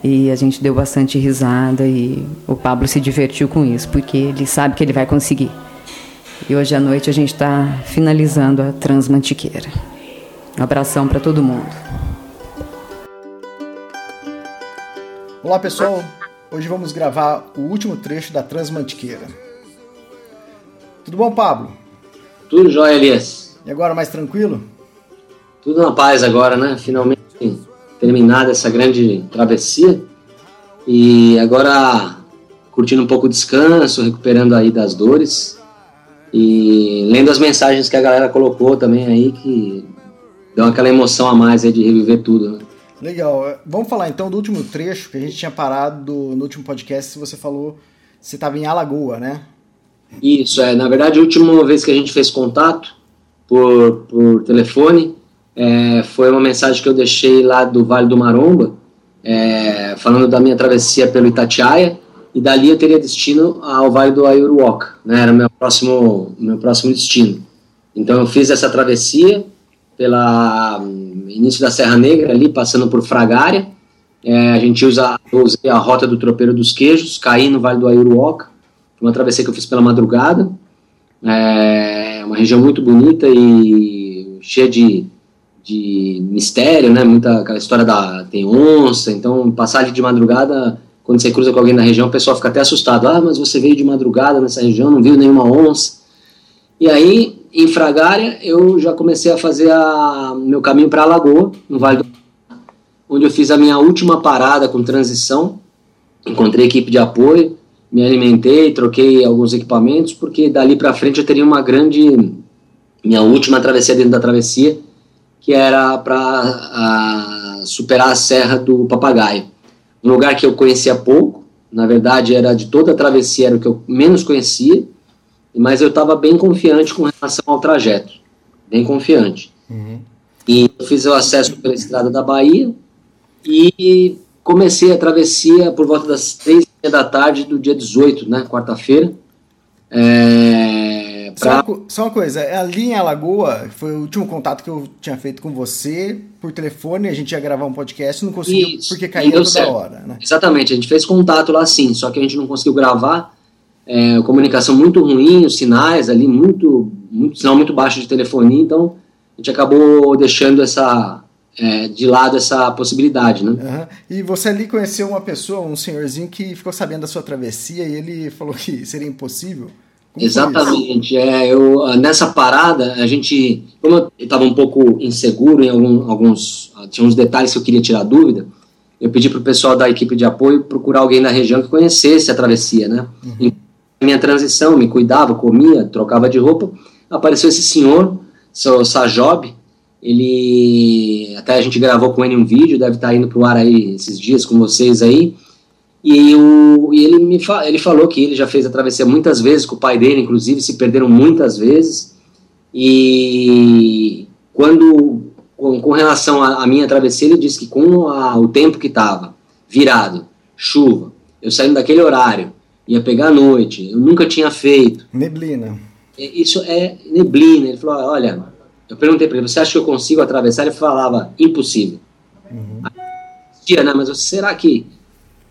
E a gente deu bastante risada e o Pablo se divertiu com isso, porque ele sabe que ele vai conseguir. E hoje à noite a gente está finalizando a Transmantiqueira. Um abração para todo mundo. Olá pessoal, hoje vamos gravar o último trecho da Transmantiqueira. Tudo bom, Pablo? Tudo jóia, Elias. E agora mais tranquilo? Tudo na paz agora, né? Finalmente terminada essa grande travessia e agora curtindo um pouco o descanso, recuperando aí das dores e lendo as mensagens que a galera colocou também aí que deu aquela emoção a mais aí de reviver tudo. Né? Legal. Vamos falar então do último trecho que a gente tinha parado no último podcast. Você falou você estava em Alagoa, né? Isso, é. Na verdade, a última vez que a gente fez contato por, por telefone é, foi uma mensagem que eu deixei lá do Vale do Maromba, é, falando da minha travessia pelo Itatiaia, e dali eu teria destino ao Vale do Ayuruoca, né, era meu próximo, meu próximo destino. Então eu fiz essa travessia pela um, início da Serra Negra ali, passando por Fragária, é, a gente usa usei a rota do Tropeiro dos Queijos, caí no Vale do Ayuruoca, uma travessia que eu fiz pela madrugada, é uma região muito bonita e cheia de de mistério, né? Muita aquela história da tem onça, então passar ali de madrugada, quando você cruza com alguém na região, o pessoal fica até assustado. Ah, mas você veio de madrugada nessa região, não viu nenhuma onça. E aí, em Fragária, eu já comecei a fazer a, meu caminho para a Lagoa, no Vale do onde eu fiz a minha última parada com transição. Encontrei equipe de apoio, me alimentei, troquei alguns equipamentos, porque dali para frente eu teria uma grande minha última travessia dentro da travessia que era para superar a Serra do Papagaio. Um lugar que eu conhecia pouco, na verdade era de toda a travessia, era o que eu menos conhecia, mas eu estava bem confiante com relação ao trajeto, bem confiante. Uhum. E eu fiz o acesso pela estrada da Bahia e comecei a travessia por volta das três da tarde do dia 18, né, quarta-feira. É. Só, uma, só uma coisa, ali em Alagoa, foi o último contato que eu tinha feito com você por telefone, a gente ia gravar um podcast não conseguiu Isso, porque caía toda certo. hora, né? Exatamente, a gente fez contato lá sim, só que a gente não conseguiu gravar, é, comunicação muito ruim, os sinais ali, muito, muito sinal muito baixo de telefonia, então a gente acabou deixando essa, é, de lado essa possibilidade, né? Uhum. E você ali conheceu uma pessoa, um senhorzinho que ficou sabendo da sua travessia e ele falou que seria impossível. Exatamente. É, eu, ah, nessa parada, a gente, como eu estava um pouco inseguro em algum, alguns, ah, tinha uns detalhes que eu queria tirar dúvida, eu pedi para o pessoal da equipe de apoio procurar alguém na região que conhecesse a travessia, né? Uhum. minha transição, me cuidava, comia, trocava de roupa, apareceu esse senhor, seu Sajob, ele, até a gente gravou com ele um vídeo, deve estar tá indo para o ar aí esses dias com vocês aí, e, o, e ele me fa, ele falou que ele já fez a travessia muitas vezes com o pai dele, inclusive se perderam muitas vezes. E quando com, com relação à minha travessia, ele disse que com a- o tempo que estava virado, chuva, eu saindo daquele horário, ia pegar a noite, eu nunca tinha feito. Neblina. Isso é neblina. Ele falou: olha, eu perguntei para ele, você acha que eu consigo atravessar? Ele falava: impossível. Tia, né? Mas será que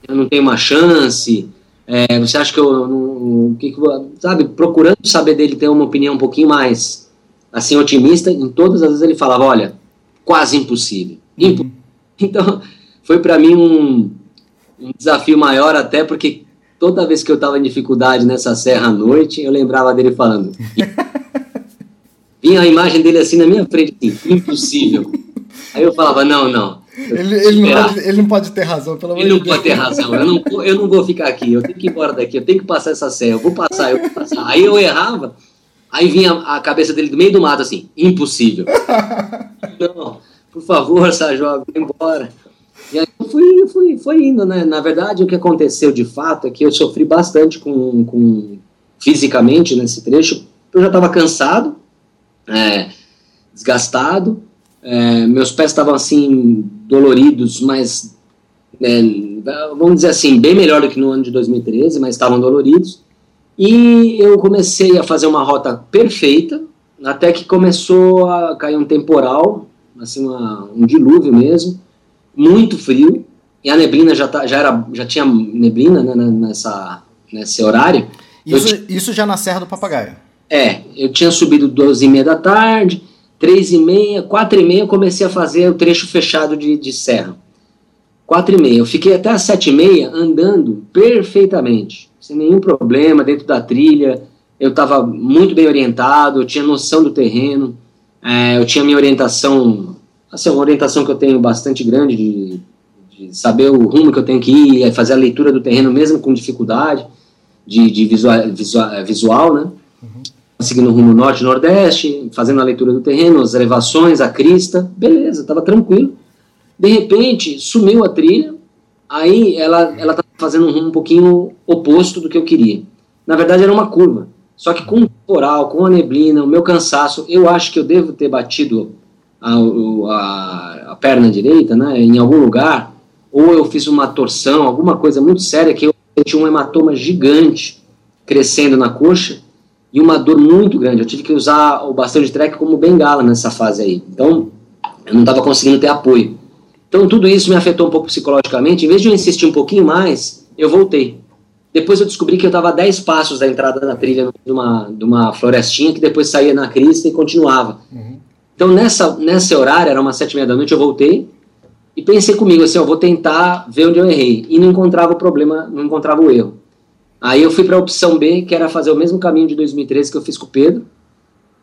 eu não tenho uma chance? É, você acha que eu não. que sabe, procurando saber dele ter uma opinião um pouquinho mais assim otimista, em todas as vezes ele falava: olha, quase impossível. Impo- Então, foi para mim um, um desafio maior, até porque toda vez que eu estava em dificuldade nessa serra à noite, eu lembrava dele falando. Vinha a imagem dele assim na minha frente, assim, impossível. Aí eu falava: não, não. Ele, ele, não pode, ele não pode ter razão, pelo amor Ele não pode ter razão. Eu não, vou- eu não vou ficar aqui. Eu tenho que ir embora daqui. Eu tenho que passar essa serra. Eu vou passar, eu vou passar. Aí eu errava. Aí vinha a cabeça dele do meio do mato assim: impossível. não, por favor, Sajó, vai embora. E aí eu fui, eu fui, foi indo, né? Na verdade, o que aconteceu de fato é que eu sofri bastante com, com fisicamente nesse trecho. Eu já estava cansado, é, desgastado. é, meus pés estavam assim doloridos, mas é, vamos dizer assim, bem melhor do que no ano de 2013, mas estavam doloridos. E eu comecei a fazer uma rota perfeita, até que começou a cair um temporal, assim, uma- um dilúvio mesmo, muito frio, e a neblina já, tá, já, era, já tinha neblina né, na- nessa, nesse horário. Isso, isso já na Serra do Papagaio. é, eu tinha subido 12 e meia da tarde, 3 e meia, 4 e meia eu comecei a fazer o trecho fechado de, de serra. 4 e meia, eu fiquei até as 7 e meia andando perfeitamente, sem nenhum problema, dentro da trilha, eu estava muito bem orientado, eu tinha noção do terreno, é, eu tinha minha orientação, assim, uma orientação que eu tenho bastante grande de, de saber o rumo que eu tenho que ir, é fazer a leitura do terreno mesmo com dificuldade de, de visual, visual, visual, né? Seguindo rumo norte-nordeste, fazendo a leitura do terreno, as elevações, a crista, beleza, estava tranquilo. De repente, sumiu a trilha, aí ela ela estava fazendo um rumo um pouquinho oposto do que eu queria. Na verdade, era uma curva. Só que com o temporal, com a neblina, o meu cansaço, eu acho que eu devo ter batido a, a, a perna direita, né, em algum lugar, ou eu fiz uma torção, alguma coisa muito séria, que eu senti um hematoma gigante crescendo na coxa e uma dor muito grande. Eu tive que usar o bastão de trek como bengala nessa fase aí. Então, eu não estava conseguindo ter apoio. Então, tudo isso me afetou um pouco psicologicamente. Em vez de eu insistir um pouquinho mais, eu voltei. Depois eu descobri que eu estava a 10 passos da entrada da trilha de uma, de uma florestinha que depois saía na crista e continuava. Então, nessa, nesse horário, era umas sete e meia da noite, eu voltei e pensei comigo assim, eu vou tentar ver onde eu errei. E não encontrava o problema, não encontrava o erro. Aí eu fui para a opção B, que era fazer o mesmo caminho de 2013 que eu fiz com o Pedro,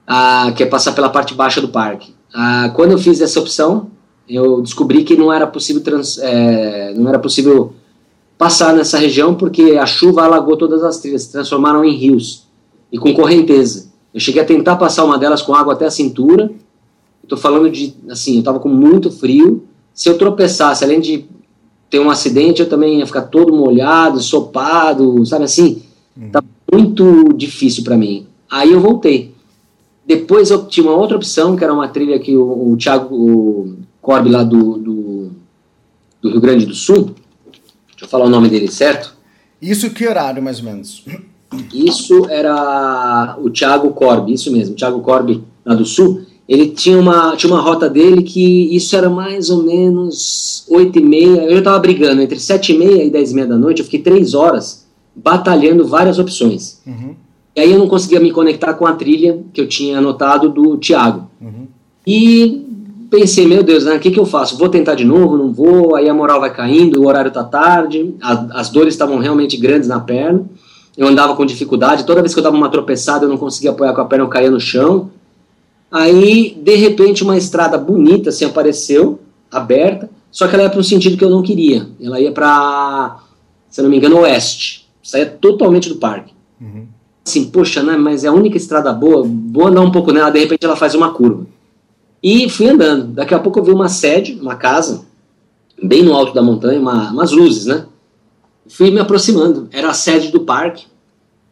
ah, que é passar pela parte baixa do parque. Ah, quando eu fiz essa opção, eu descobri que não era possível, trans, é, não era possível passar nessa região porque a chuva alagou todas as trilhas, se transformaram em rios e com correnteza. Eu cheguei a tentar passar uma delas com água até a cintura. Estou falando de, assim, eu estava com muito frio. Se eu tropeçasse, além de ter um acidente, eu também ia ficar todo molhado, sopado, sabe assim? Tá muito difícil para mim. Aí eu voltei. Depois eu tinha uma outra opção, que era uma trilha que o, o Thiago o Corbe lá do, do, do Rio Grande do Sul, deixa eu falar o nome dele certo, Isso que horário, mais ou menos? isso era o Thiago Corbe, isso mesmo, Thiago Corbe lá do Sul, ele tinha uma, tinha uma rota dele que isso era mais ou menos 8 e meia, eu estava brigando entre 7 e meia e 10 e meia da noite, eu fiquei 3 horas batalhando várias opções. E aí eu não conseguia me conectar com a trilha que eu tinha anotado do Thiago. E pensei, meu Deus, né, o que, que eu faço? Vou tentar de novo, não vou, aí a moral vai caindo, o horário tá tarde, a- as dores estavam realmente grandes na perna, eu andava com dificuldade, toda vez que eu dava uma tropeçada eu não conseguia apoiar com a perna, eu caía no chão. Aí, de repente, uma estrada bonita assim apareceu, aberta, só que ela ia para um sentido que eu não queria. Ela ia para, se não me engano, oeste. Saía totalmente do parque. Assim, poxa, né, mas é a única estrada boa, vou andar um pouco nela, de repente ela faz uma curva. E fui andando. Daqui a pouco eu vi uma sede, uma casa, bem no alto da montanha, uma, umas luzes, né? Fui me aproximando. Era a sede do parque.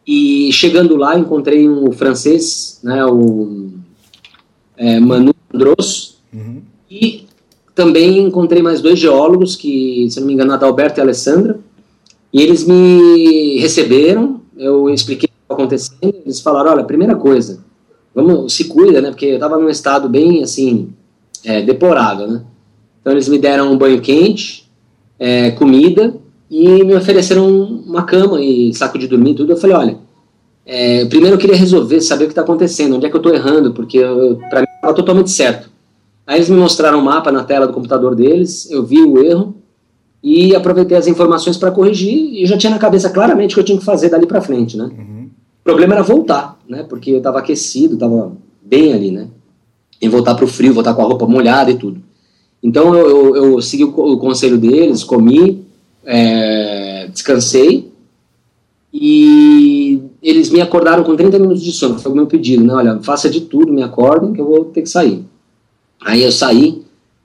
E chegando lá, encontrei um francês, né, o é, Manu Andros, E também encontrei mais dois geólogos, que, se não me engano, Adalberto e Alessandra, e eles me receberam, eu expliquei o que estava acontecendo, eles falaram, olha, primeira coisa, vamos, se cuida, né, porque eu estava num estado bem, assim, é, deplorável, né, então eles me deram um banho quente, é, comida, e me ofereceram uma cama e saco de dormir e tudo, eu falei, olha, é, primeiro eu queria resolver, saber o que está acontecendo, onde é que eu estou errando, porque para mim estava totalmente certo. Aí eles me mostraram o um mapa na tela do computador deles, eu vi o erro e aproveitei as informações para corrigir e já tinha na cabeça claramente o que eu tinha que fazer dali para frente, né? Uhum. O problema era voltar, né? Porque eu estava aquecido, estava bem ali, né? Em voltar para o frio, voltar com a roupa molhada e tudo. Então eu, eu, eu segui o, o, conselho deles, comi, é, descansei e eles me acordaram com 30 minutos de sono. Foi o meu pedido, né? Olha, faça de tudo, me acordem que eu vou ter que sair. Aí eu saí,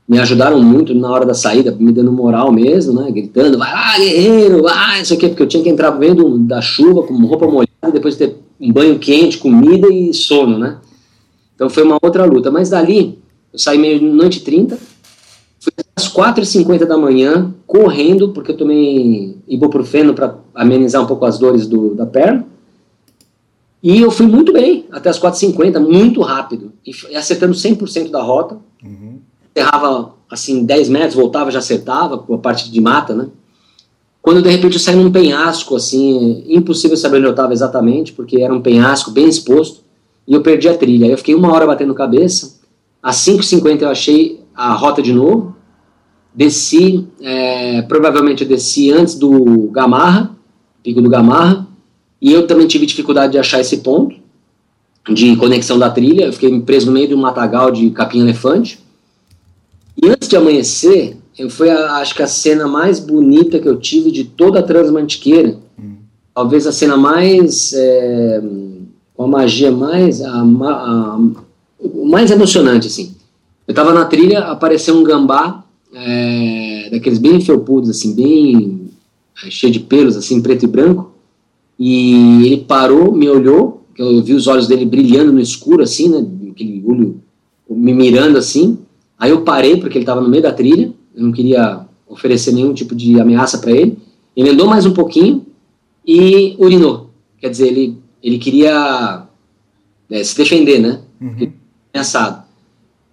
me ajudaram muito na hora da saída, me dando moral mesmo, né? Gritando, vai lá, guerreiro, vai, isso aqui, porque eu tinha que entrar vendo da chuva com roupa molhada, depois ter um banho quente, comida e sono, né? Então foi uma outra luta. Mas dali, eu saí meia-noite e trinta, fui às 4h50 da manhã, correndo, porque eu tomei ibuprofeno para amenizar um pouco as dores do, da perna. E eu fui muito bem, até as 4h50, muito rápido, e acertando 100% da rota. Uhum. Errava, assim, 10 metros, voltava, já acertava, com a parte de mata, né? Quando, de repente, eu saí num penhasco, assim, impossível saber onde eu estava exatamente, porque era um penhasco bem exposto, e eu perdi a trilha. Eu fiquei uma hora batendo cabeça, às 5h50 eu achei a rota de novo, desci, é, provavelmente eu desci antes do Gamarra, pico do Gamarra, e eu também tive dificuldade de achar esse ponto de conexão da trilha. Eu fiquei preso no meio de um matagal de capim-elefante. E antes de amanhecer, foi a, acho que a cena mais bonita que eu tive de toda a Transmantiqueira. Hum. Talvez a cena mais. É, com a magia mais. A, a, mais emocionante, assim. Eu tava na trilha, apareceu um gambá, é, daqueles bem felpudos, assim, bem. É, cheio de pelos, assim, preto e branco. E ele parou, me olhou, eu vi os olhos dele brilhando no escuro, assim, né? Aquele olho me mirando assim. Aí eu parei, porque ele estava no meio da trilha, eu não queria oferecer nenhum tipo de ameaça para ele. Ele andou mais um pouquinho e urinou. Quer dizer, ele, ele queria é, se defender, né? Uhum. Ameaçado.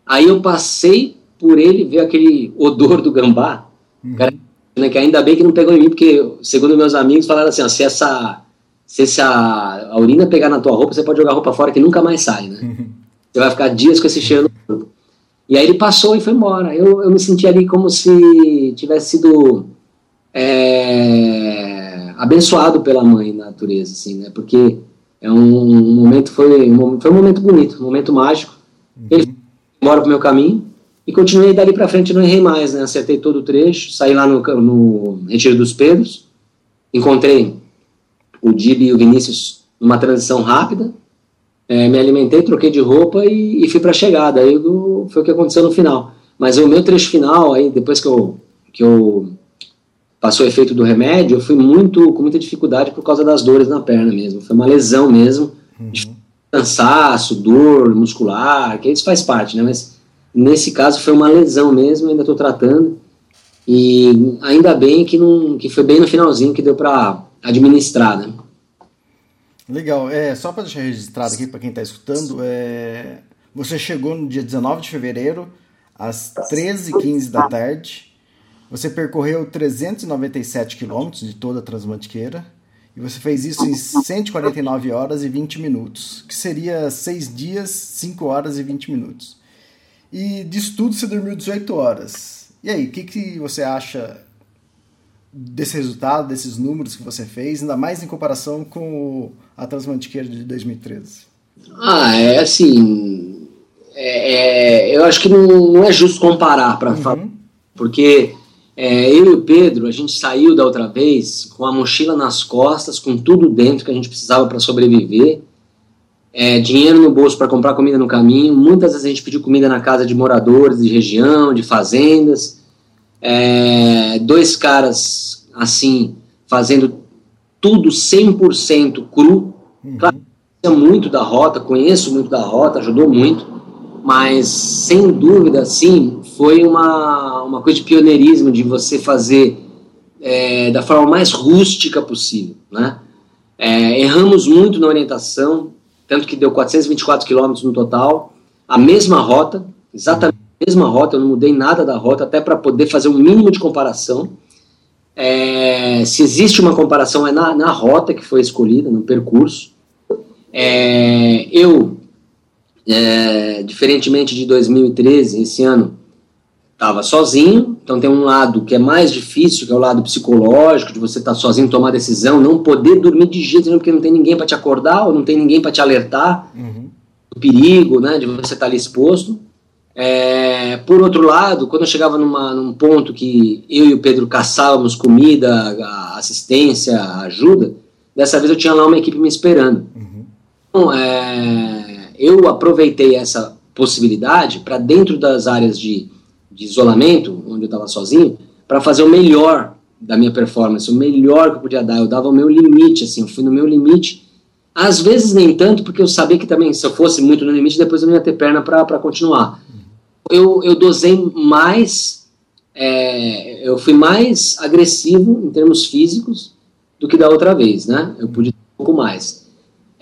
Aí eu passei por ele, ver aquele odor do gambá. Uhum. Cara, né, que ainda bem que não pegou em mim, porque, segundo meus amigos, falaram assim: ó, se essa se, se a, a, urina pegar na tua roupa, você pode jogar a roupa fora que nunca mais sai, né? Uhum. Você vai ficar dias com esse cheiro no corpo. E aí ele passou e foi embora. Eu, eu me senti ali como se tivesse sido é, abençoado pela mãe natureza, assim, né? Porque é um, um momento, foi um, foi um momento bonito, um momento mágico. Uhum. Ele foi embora pro meu caminho e continuei dali para frente, não errei mais, né? Acertei todo o trecho, saí lá no, no Retiro dos Pedros, encontrei o Dib e o Vinícius numa transição rápida. É, me alimentei, troquei de roupa e, e fui para a chegada. Aí do, foi o que aconteceu no final. Mas o meu trecho final, aí depois que eu, que eu passou o efeito do remédio, eu fui muito com muita dificuldade por causa das dores na perna mesmo. Foi uma lesão mesmo, uhum. cansaço, dor muscular, que isso faz parte, né? Mas nesse caso foi uma lesão mesmo, ainda estou tratando. E ainda bem que, não, que foi bem no finalzinho que deu para administrada. Né? Legal. É, só para deixar registrado aqui para quem está escutando, é, você chegou no dia 19 de fevereiro, às 13h15 da tarde. Você percorreu 397 quilômetros de toda a Transmantiqueira. E você fez isso em 149 horas e 20 minutos, que seria 6 dias, 5 horas e 20 minutos. E disso tudo você dormiu 18 horas. E aí, o que, que você acha desse resultado, desses números que você fez, ainda mais em comparação com a Transmantiqueira de 2013? Ah, é assim. É, é, eu acho que não, não, é justo comparar para uhum. falar, porque é, eu e o Pedro, a gente saiu da outra vez com a mochila nas costas, com tudo dentro que a gente precisava para sobreviver, é, dinheiro no bolso para comprar comida no caminho. Muitas vezes a gente pediu comida na casa de moradores de região, de fazendas é, dois caras assim, fazendo tudo 100% cru. Uhum. Claro, muito da rota, conheço muito da rota, ajudou muito, mas sem dúvida, sim, foi uma, uma coisa de pioneirismo, de você fazer é, da forma mais rústica possível, né? É, erramos muito na orientação, tanto que deu 424 quilômetros no total, a mesma rota, exatamente mesma rota, eu não mudei nada da rota, até para poder fazer um mínimo de comparação. É, se existe uma comparação, é na, na rota que foi escolhida, no percurso. É, eu, é, diferentemente de 2013, esse ano, estava sozinho, então tem um lado que é mais difícil, que é o lado psicológico, de você estar tá sozinho, tomar decisão, não poder dormir de jeito nenhum, porque não tem ninguém para te acordar, ou não tem ninguém para te alertar uhum. do perigo, né, de você estar tá ali exposto. É, por outro lado, quando eu chegava numa, num ponto que eu e o Pedro caçávamos comida, assistência, ajuda, dessa vez eu tinha lá uma equipe me esperando. Uhum. Então, é, eu aproveitei essa possibilidade para dentro das áreas de de isolamento, onde eu estava sozinho, para fazer o melhor da minha performance, o melhor que eu podia dar. Eu dava o meu limite, assim, eu fui no meu limite. Às vezes nem tanto, porque eu sabia que também, se eu fosse muito no limite, depois eu não ia ter perna para continuar. Eu, eu dosei mais, é, eu fui mais agressivo em termos físicos do que da outra vez, né? Eu pude um pouco mais.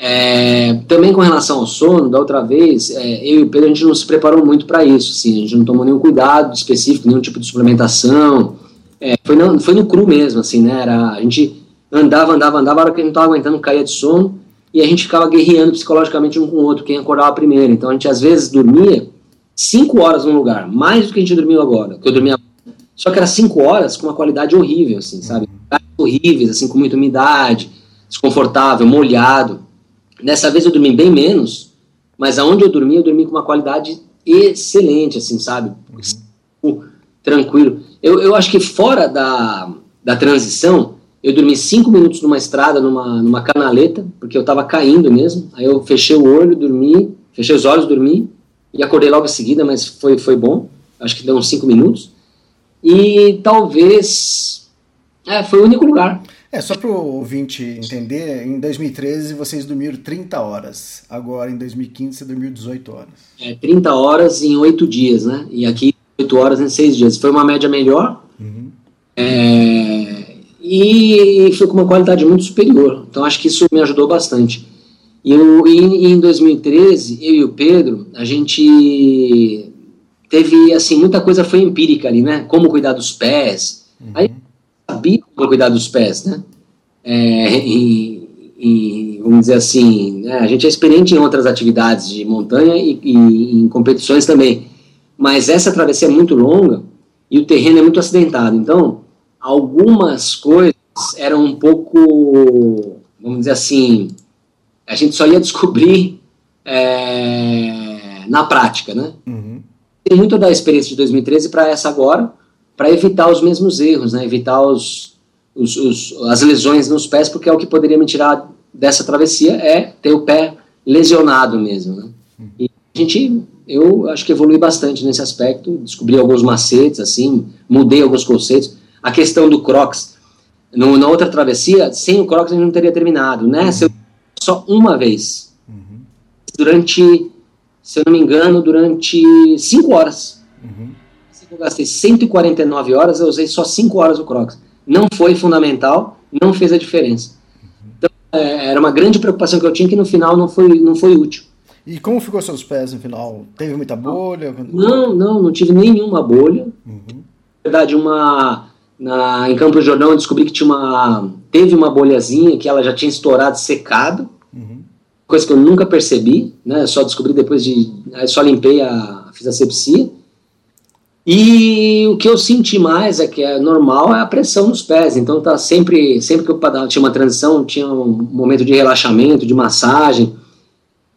É, também com relação ao sono, da outra vez, é, eu e o Pedro, a gente não se preparou muito para isso, assim, a gente não tomou nenhum cuidado específico, nenhum tipo de suplementação, é, foi, no, foi no cru mesmo, assim, né, era, a gente andava, andava, andava, a hora que a gente não estava aguentando, caía de sono, e a gente ficava guerreando psicologicamente um com o outro, quem acordava primeiro, então a gente às vezes dormia cinco horas num lugar, mais do que a gente dormiu agora, que eu dormia só que era cinco horas com uma qualidade horrível, assim, sabe, horríveis, assim, com muita umidade, desconfortável, molhado, Dessa vez eu dormi bem menos, mas aonde eu dormi, eu dormi com uma qualidade excelente, assim, sabe? Uhum. Tranquilo. Eu, eu acho que fora da, da transição, eu dormi cinco minutos numa estrada, numa, numa canaleta, porque eu tava caindo mesmo. Aí eu fechei o olho, dormi, fechei os olhos, dormi, e acordei logo em seguida, mas foi, foi bom. Acho que deu uns cinco minutos. E talvez. É, foi o único lugar. É, só para o ouvinte entender, em 2013 vocês dormiram 30 horas, agora em 2015 você dormiu 18 horas. É, 30 horas em 8 dias, né? E aqui 8 horas em 6 dias. Foi uma média melhor uhum. é, e foi com uma qualidade muito superior. Então acho que isso me ajudou bastante. E, eu, e em 2013, eu e o Pedro, a gente teve, assim, muita coisa foi empírica ali, né? Como cuidar dos pés. Uhum. Aí sabia como cuidar dos pés, né? É, e, e, vamos dizer assim, né, a gente é experiente em outras atividades de montanha e, e, em competições também, mas essa travessia é muito longa e o terreno é muito acidentado, então algumas coisas eram um pouco, vamos dizer assim, a gente só ia descobrir é, na prática, né? Uhum. Tem muito da experiência de 2013 para essa agora, para evitar os mesmos erros, né? evitar os, os, os, as lesões nos pés, porque é o que poderia me tirar dessa travessia é ter o pé lesionado mesmo. Né? E a gente, eu acho que evolui bastante nesse aspecto, descobri alguns macetes, assim, mudei alguns conceitos. A questão do Crocs, no, na outra travessia, sem o Crocs a gente não teria terminado. Né? Só uma vez. Uhum. Durante, se eu não me engano, durante cinco horas. Uhum eu gastei 149 horas, eu usei só 5 horas o Crocs. Não foi fundamental, não fez a diferença. Então, é, era uma grande preocupação que eu tinha que no final não foi, não foi útil. E como ficou seus pés no final? Teve muita bolha? Não, não, não tive nenhuma bolha. Uhum. Na verdade, uma na, em Campo Jordão eu descobri que tinha uma teve uma bolhazinha que ela já tinha estourado, secado. Uhum. Coisa que eu nunca percebi, né? Só descobri depois de só limpei a fiz a sepsia. E o que eu senti mais é que é normal é a pressão nos pés. Então tá sempre, sempre que eu tinha uma transição, tinha um momento de relaxamento, de massagem.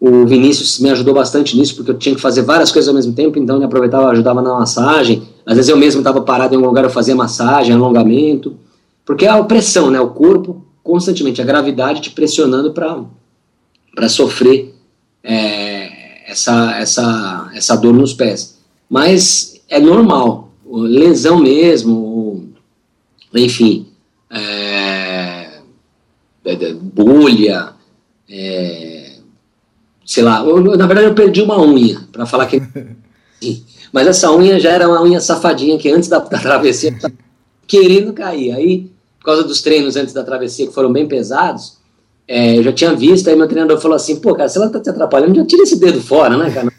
O Vinícius me ajudou bastante nisso, porque eu tinha que fazer várias coisas ao mesmo tempo, então ele aproveitava, ajudava na massagem. Às vezes eu mesmo estava parado em algum lugar, eu fazia massagem, alongamento. Porque é a pressão, né? O corpo constantemente, a gravidade te pressionando para sofrer é, essa, essa, essa dor nos pés. Mas é normal. Lesão mesmo, enfim, é, é, bolha, é, sei lá. Eu, na verdade, eu perdi uma unha, para falar que. Mas essa unha já era uma unha safadinha que antes da, da travessia tava querendo cair. Aí, por causa dos treinos antes da travessia que foram bem pesados, é, eu já tinha visto, aí meu treinador falou assim, pô, cara, se ela tá te atrapalhando, já tira esse dedo fora, né, cara?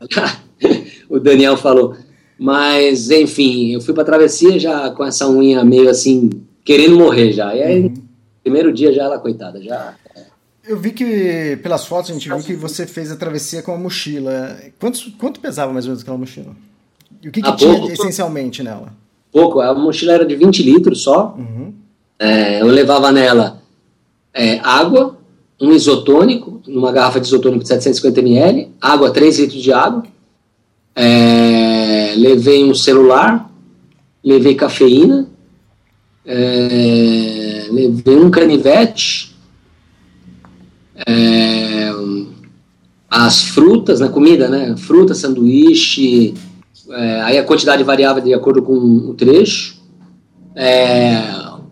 o Daniel falou. Mas, enfim, eu fui pra travessia já com essa unha meio assim, querendo morrer já. E aí, uhum. primeiro dia já ela, coitada, já... Eu vi que, pelas fotos, a gente viu que você fez a travessia com a mochila. Quanto, quanto pesava mais ou menos aquela mochila? E o que, que ah, tinha pouco, essencialmente nela? Pouco, a mochila era de 20 litros só. Uhum. É, eu levava nela é, água, um isotônico, numa garrafa de isotônico de 750 ml, água, 3 litros de água. É, levei um celular, levei cafeína, é, levei um canivete, é, as frutas, na né, comida, né? Fruta, sanduíche, é, aí a quantidade variava de acordo com o trecho. É,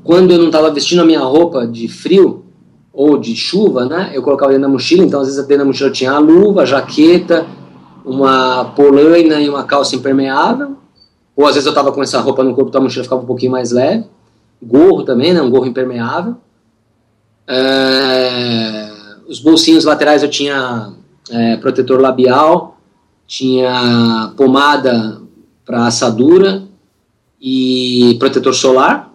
quando eu não estava vestindo a minha roupa de frio ou de chuva, né? Eu colocava dentro da mochila, então às vezes dentro da mochila tinha a luva, a jaqueta, uma polaina e uma calça impermeável. Ou às vezes eu estava com essa roupa no corpo, então a mochila ficava um pouquinho mais leve. Gorro também, né? Um gorro impermeável. É, os bolsinhos laterais eu tinha é, protetor labial, tinha pomada para assadura e protetor solar,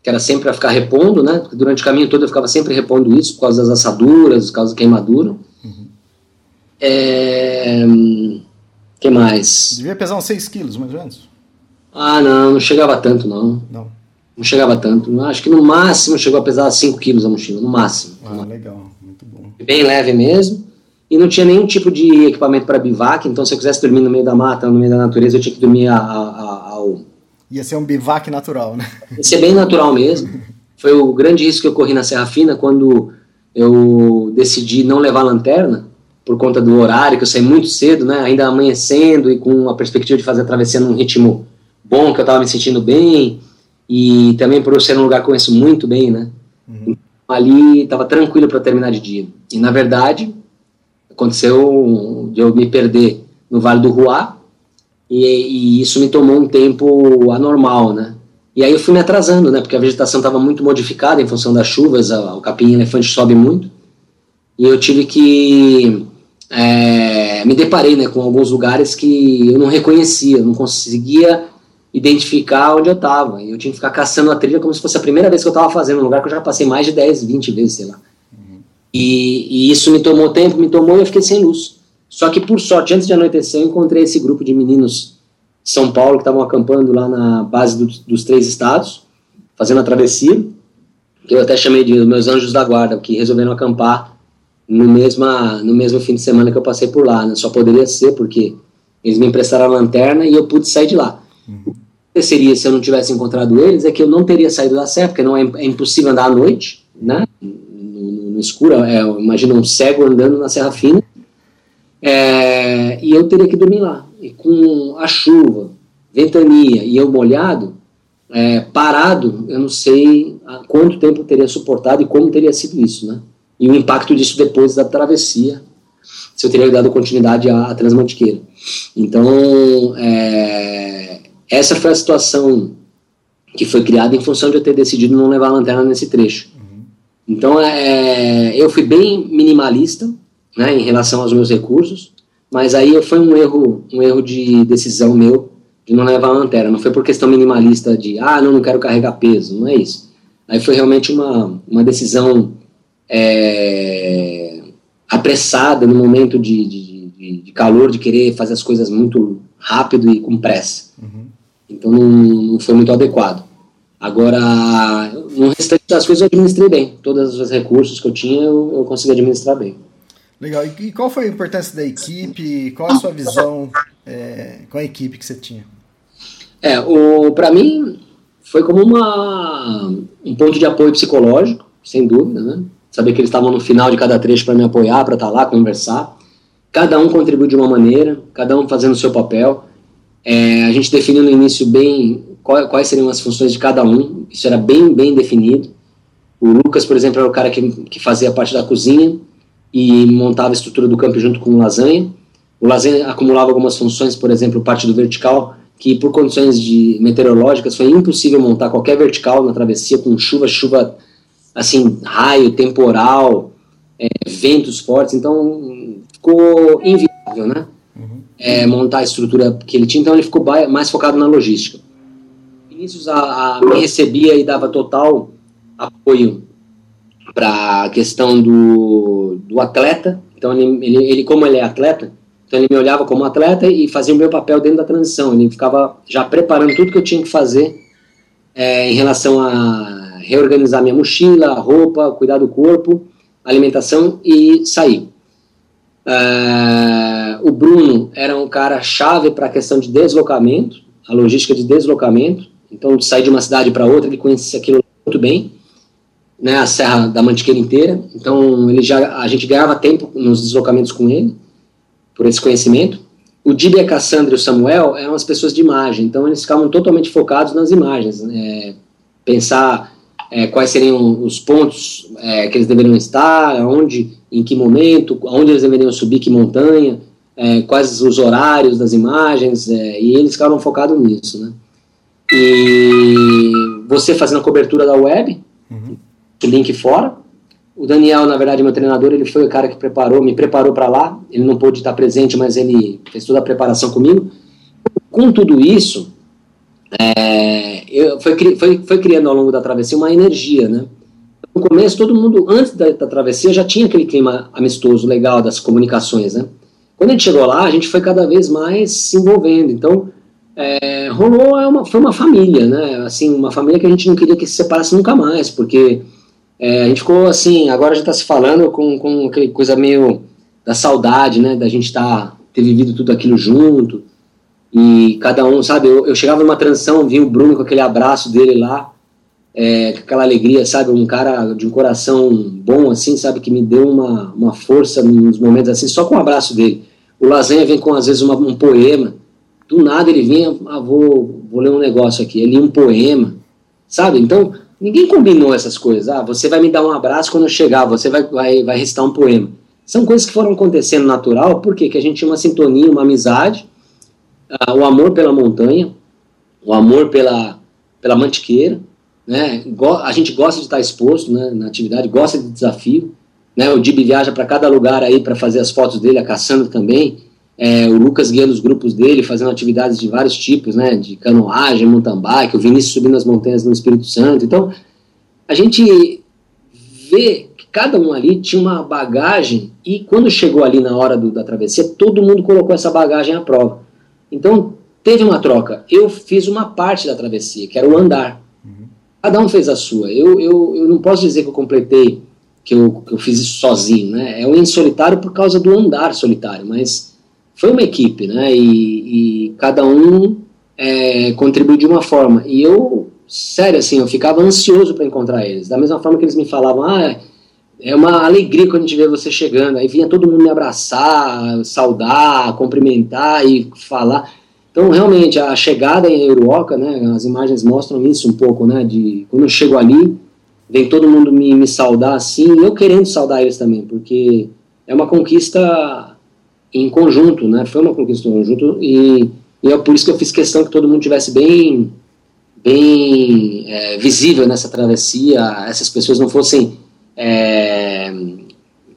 que era sempre para ficar repondo, né? Durante o caminho todo eu ficava sempre repondo isso, por causa das assaduras, por causa da queimadura. Uhum. É... que mais? Devia pesar uns 6 quilos, mais ou menos. Ah, não, não chegava tanto, não. Não. Não chegava tanto. Acho que no máximo chegou a pesar 5 quilos a mochila, no máximo. Ah, legal. Bem leve mesmo e não tinha nenhum tipo de equipamento para bivac, então se eu quisesse dormir no meio da mata, no meio da natureza, eu tinha que dormir a, a, ao... Ia ser um bivac natural, né? Ia ser bem natural mesmo. Foi o grande risco que eu corri na Serra Fina quando eu decidi não levar lanterna, por conta do horário, que eu saí muito cedo, né, ainda amanhecendo e com a perspectiva de fazer a travessia num ritmo bom, que eu estava me sentindo bem, e também por eu ser um lugar que eu conheço muito bem, né, uhum. Ali estava tranquilo para terminar de dia. E na verdade, aconteceu de eu me perder no Vale do Ruá, e, e, isso me tomou um tempo anormal, né? E aí eu fui me atrasando, né? Porque a vegetação estava muito modificada em função das chuvas, a, o capim elefante sobe muito, e eu tive que é, me deparei, né, com alguns lugares que eu não reconhecia, não conseguia identificar onde eu estava. Eu tinha que ficar caçando a trilha como se fosse a primeira vez que eu estava fazendo, um lugar que eu já passei mais de 10, 20 vezes, sei lá. E, e, isso me tomou tempo, me tomou e eu fiquei sem luz. Só que, por sorte, antes de anoitecer, eu encontrei esse grupo de meninos de São Paulo que estavam acampando lá na base do, dos três estados, fazendo a travessia, que eu até chamei de meus anjos da guarda, que resolveram acampar no, mesma, no mesmo fim de semana que eu passei por lá. Né? Só poderia ser porque eles me emprestaram a lanterna e eu pude sair de lá. Uhum. Aconteceria se eu não tivesse encontrado eles é que eu não teria saído da serra, porque não é, é impossível andar à noite, né? no escuro, é, imagina um cego andando na Serra Fina, é, e eu teria que dormir lá. E com a chuva, ventania e eu molhado, é, parado, eu não sei quanto tempo eu teria suportado e como teria sido isso, né? E o impacto disso depois da travessia, se eu teria dado continuidade à, à Transmantiqueira. Então, é, essa foi a situação que foi criada em função de eu ter decidido não levar a lanterna nesse trecho. Então, é, eu fui bem minimalista né, em relação aos meus recursos, mas aí foi um erro, um erro de decisão meu de não levar a lanterna. Não foi por questão minimalista de, ah, não, não quero carregar peso, não é isso. Aí foi realmente uma, uma decisão é, apressada no momento de, de, de, de, calor, de querer fazer as coisas muito rápido e com pressa. Uhum. Então não, não foi muito adequado. Agora, no restante das coisas eu administrei bem. Todos os recursos que eu tinha eu, eu consegui administrar bem. Legal. E qual foi a importância da equipe? Qual a sua visão é, com a equipe que você tinha? É, para mim foi como uma, um ponto de apoio psicológico, sem dúvida, né? Saber que eles estavam no final de cada trecho para me apoiar, para estar tá lá, conversar. Cada um contribui de uma maneira, cada um fazendo o seu papel. É, a gente definiu no início bem quais seriam as funções de cada um, isso era bem, bem definido. O Lucas, por exemplo, era o cara que, que fazia parte da cozinha e montava a estrutura do campo junto com o Lasanha. O lazer acumulava algumas funções, por exemplo, parte do vertical, que por condições de meteorológicas foi impossível montar qualquer vertical na travessia com chuva, chuva assim, raio, temporal, é, ventos fortes, então ficou inviável, né? É, montar a estrutura que ele tinha, então ele ficou mais focado na logística. Vinícius a, a, me recebia e dava total apoio para a questão do, do atleta, então ele, ele, ele, como ele é atleta, então ele me olhava como atleta e fazia o meu papel dentro da transição, ele ficava já preparando tudo que eu tinha que fazer é, em relação a reorganizar minha mochila, roupa, cuidar do corpo, alimentação e sair. Uh, o Bruno era um cara chave para a questão de deslocamento, a logística de deslocamento. Então, de sair de uma cidade para outra, ele conhecia aquilo muito bem, né, a Serra da Mantiqueira inteira. Então, ele já, a gente ganhava tempo nos deslocamentos com ele, por esse conhecimento. O Didi, a Cassandra e o Samuel eram as pessoas de imagem, então eles ficavam totalmente focados nas imagens. Né, pensar é, quais seriam os pontos é, que eles deveriam estar, onde, em que momento, onde eles deveriam subir, que montanha, é, quais os horários das imagens, é, e eles ficaram focados nisso, né? E você fazendo a cobertura da web, uhum. o link fora. O Daniel, na verdade, meu treinador, ele foi o cara que preparou, me preparou para lá. Ele não pôde estar presente, mas ele fez toda a preparação comigo. Com tudo isso, é, eu, foi, foi, foi criando ao longo da travessia uma energia, né? No começo, todo mundo, antes da, da, travessia, já tinha aquele clima amistoso, legal das comunicações, né? Quando a gente chegou lá, a gente foi cada vez mais se envolvendo. Então, é, rolou, é uma, foi uma família, né? Assim, uma família que a gente não queria que se separasse nunca mais, porque é, a gente ficou assim, agora a gente está se falando com, com aquela coisa meio da saudade, né? Da gente tá, ter vivido tudo aquilo junto. E cada um, sabe, eu, eu chegava numa transição, vi o Bruno com aquele abraço dele lá, é, com aquela alegria, sabe, um cara de um coração bom, assim, sabe, que me deu uma, uma força nos momentos assim, só com o abraço dele. O Lasanha vem com, às vezes, uma, um poema, do nada ele vinha, ah, vou, vou ler um negócio aqui, ele um poema, sabe, então, ninguém combinou essas coisas, ah, você vai me dar um abraço quando eu chegar, você vai, vai, vai recitar um poema. São coisas que foram acontecendo natural, porque que a gente tinha uma sintonia, uma amizade, uh, o amor pela montanha, o amor pela, pela mantiqueira, né? A gente gosta de estar exposto né, na atividade, gosta de desafio. Né? O Dib viaja para cada lugar aí para fazer as fotos dele, a Cassandra também. É, o Lucas guiando os grupos dele, fazendo atividades de vários tipos, né? De canoagem, mountain bike, o Vinícius subindo as montanhas no Espírito Santo. Então, a gente vê que cada um ali tinha uma bagagem e quando chegou ali na hora do, da travessia, todo mundo colocou essa bagagem à prova. Então, teve uma troca. Eu fiz uma parte da travessia, que era o andar. Uhum. Cada um fez a sua. Eu, eu, eu não posso dizer que eu completei, que eu, que eu fiz isso sozinho, né? É um em solitário por causa do andar solitário, mas foi uma equipe, né? E, e cada um é, contribuiu de uma forma. E eu, sério, assim, eu ficava ansioso para encontrar eles. Da mesma forma que eles me falavam, ah, é uma alegria quando a gente vê você chegando. Aí vinha todo mundo me abraçar, saudar, cumprimentar e falar. Então, realmente, a chegada em Uruoca, né, as imagens mostram isso um pouco, né, de quando eu chego ali, vem todo mundo me, me saudar assim, eu querendo saudar eles também, porque é uma conquista em conjunto, né, foi uma conquista em conjunto e, e é por isso que eu fiz questão que todo mundo tivesse bem, bem é, visível nessa travessia, essas pessoas não fossem é,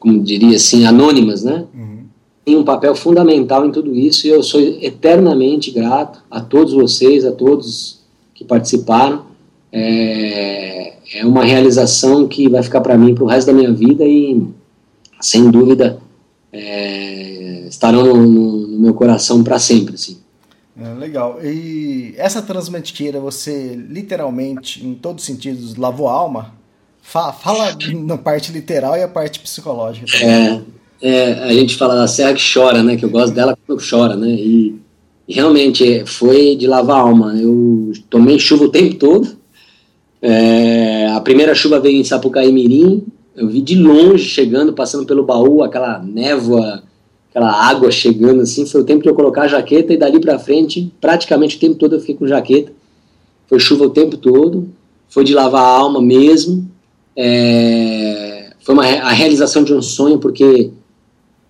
como diria assim, anônimas, né? Uhum. Tem um papel fundamental em tudo isso e eu sou eternamente grato a todos vocês, a todos que participaram. É, é uma realização que vai ficar para mim para o resto da minha vida e, sem dúvida, é, estarão no, no, no, meu coração para sempre. Assim. É, legal. E essa transmentiqueira, você literalmente, em todos os sentidos, lavou a alma? Fala, fala na parte literal e a parte psicológica também. É, é, a gente fala da serra que chora, né? Que eu gosto dela quando chora, né? E, realmente foi de lavar a alma. Eu tomei chuva o tempo todo. É, a primeira chuva veio em Sapucaí Mirim. Eu vi de longe chegando, passando pelo baú, aquela névoa, aquela água chegando assim. Foi o tempo de eu colocar a jaqueta e dali para frente, praticamente o tempo todo eu fiquei com jaqueta. Foi chuva o tempo todo. Foi de lavar a alma mesmo. É, foi uma, a realização de um sonho, porque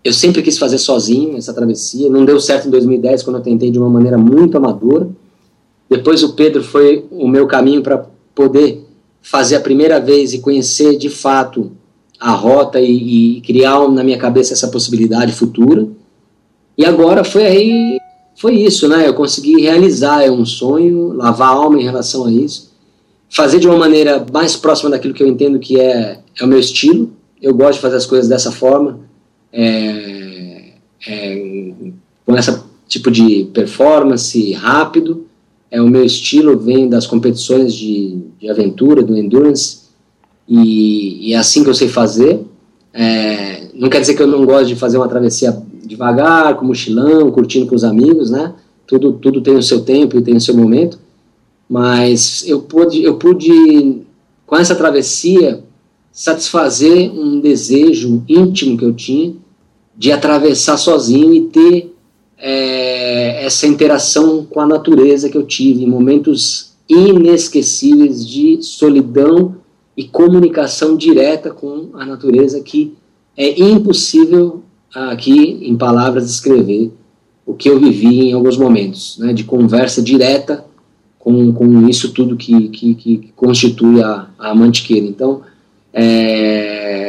eu sempre quis fazer sozinho essa travessia. Não deu certo em 2010 quando eu tentei de uma maneira muito amadora. Depois o Pedro foi o meu caminho para poder fazer a primeira vez e conhecer de fato a rota e, e criar na minha cabeça essa possibilidade futura. E agora foi aí, foi isso, né? Eu consegui realizar é um sonho, lavar a alma em relação a isso, fazer de uma maneira mais próxima daquilo que eu entendo que é, é o meu estilo. Eu gosto de fazer as coisas dessa forma, é, é, com esse tipo de performance rápido. É o meu estilo, vem das competições de, de aventura, do endurance, e, e, é assim que eu sei fazer. É, não quer dizer que eu não gosto de fazer uma travessia devagar, com mochilão, curtindo com os amigos, né? Tudo, tudo tem o seu tempo e tem o seu momento. Mas eu pude, eu pude, com essa travessia, satisfazer um desejo íntimo que eu tinha de atravessar sozinho e ter é, essa interação com a natureza que eu tive momentos inesquecíveis de solidão e comunicação direta com a natureza que é impossível aqui em palavras descrever o que eu vivi em alguns momentos, né, de conversa direta com, com isso tudo que, que, que constitui a, a mantiqueira. Então, é,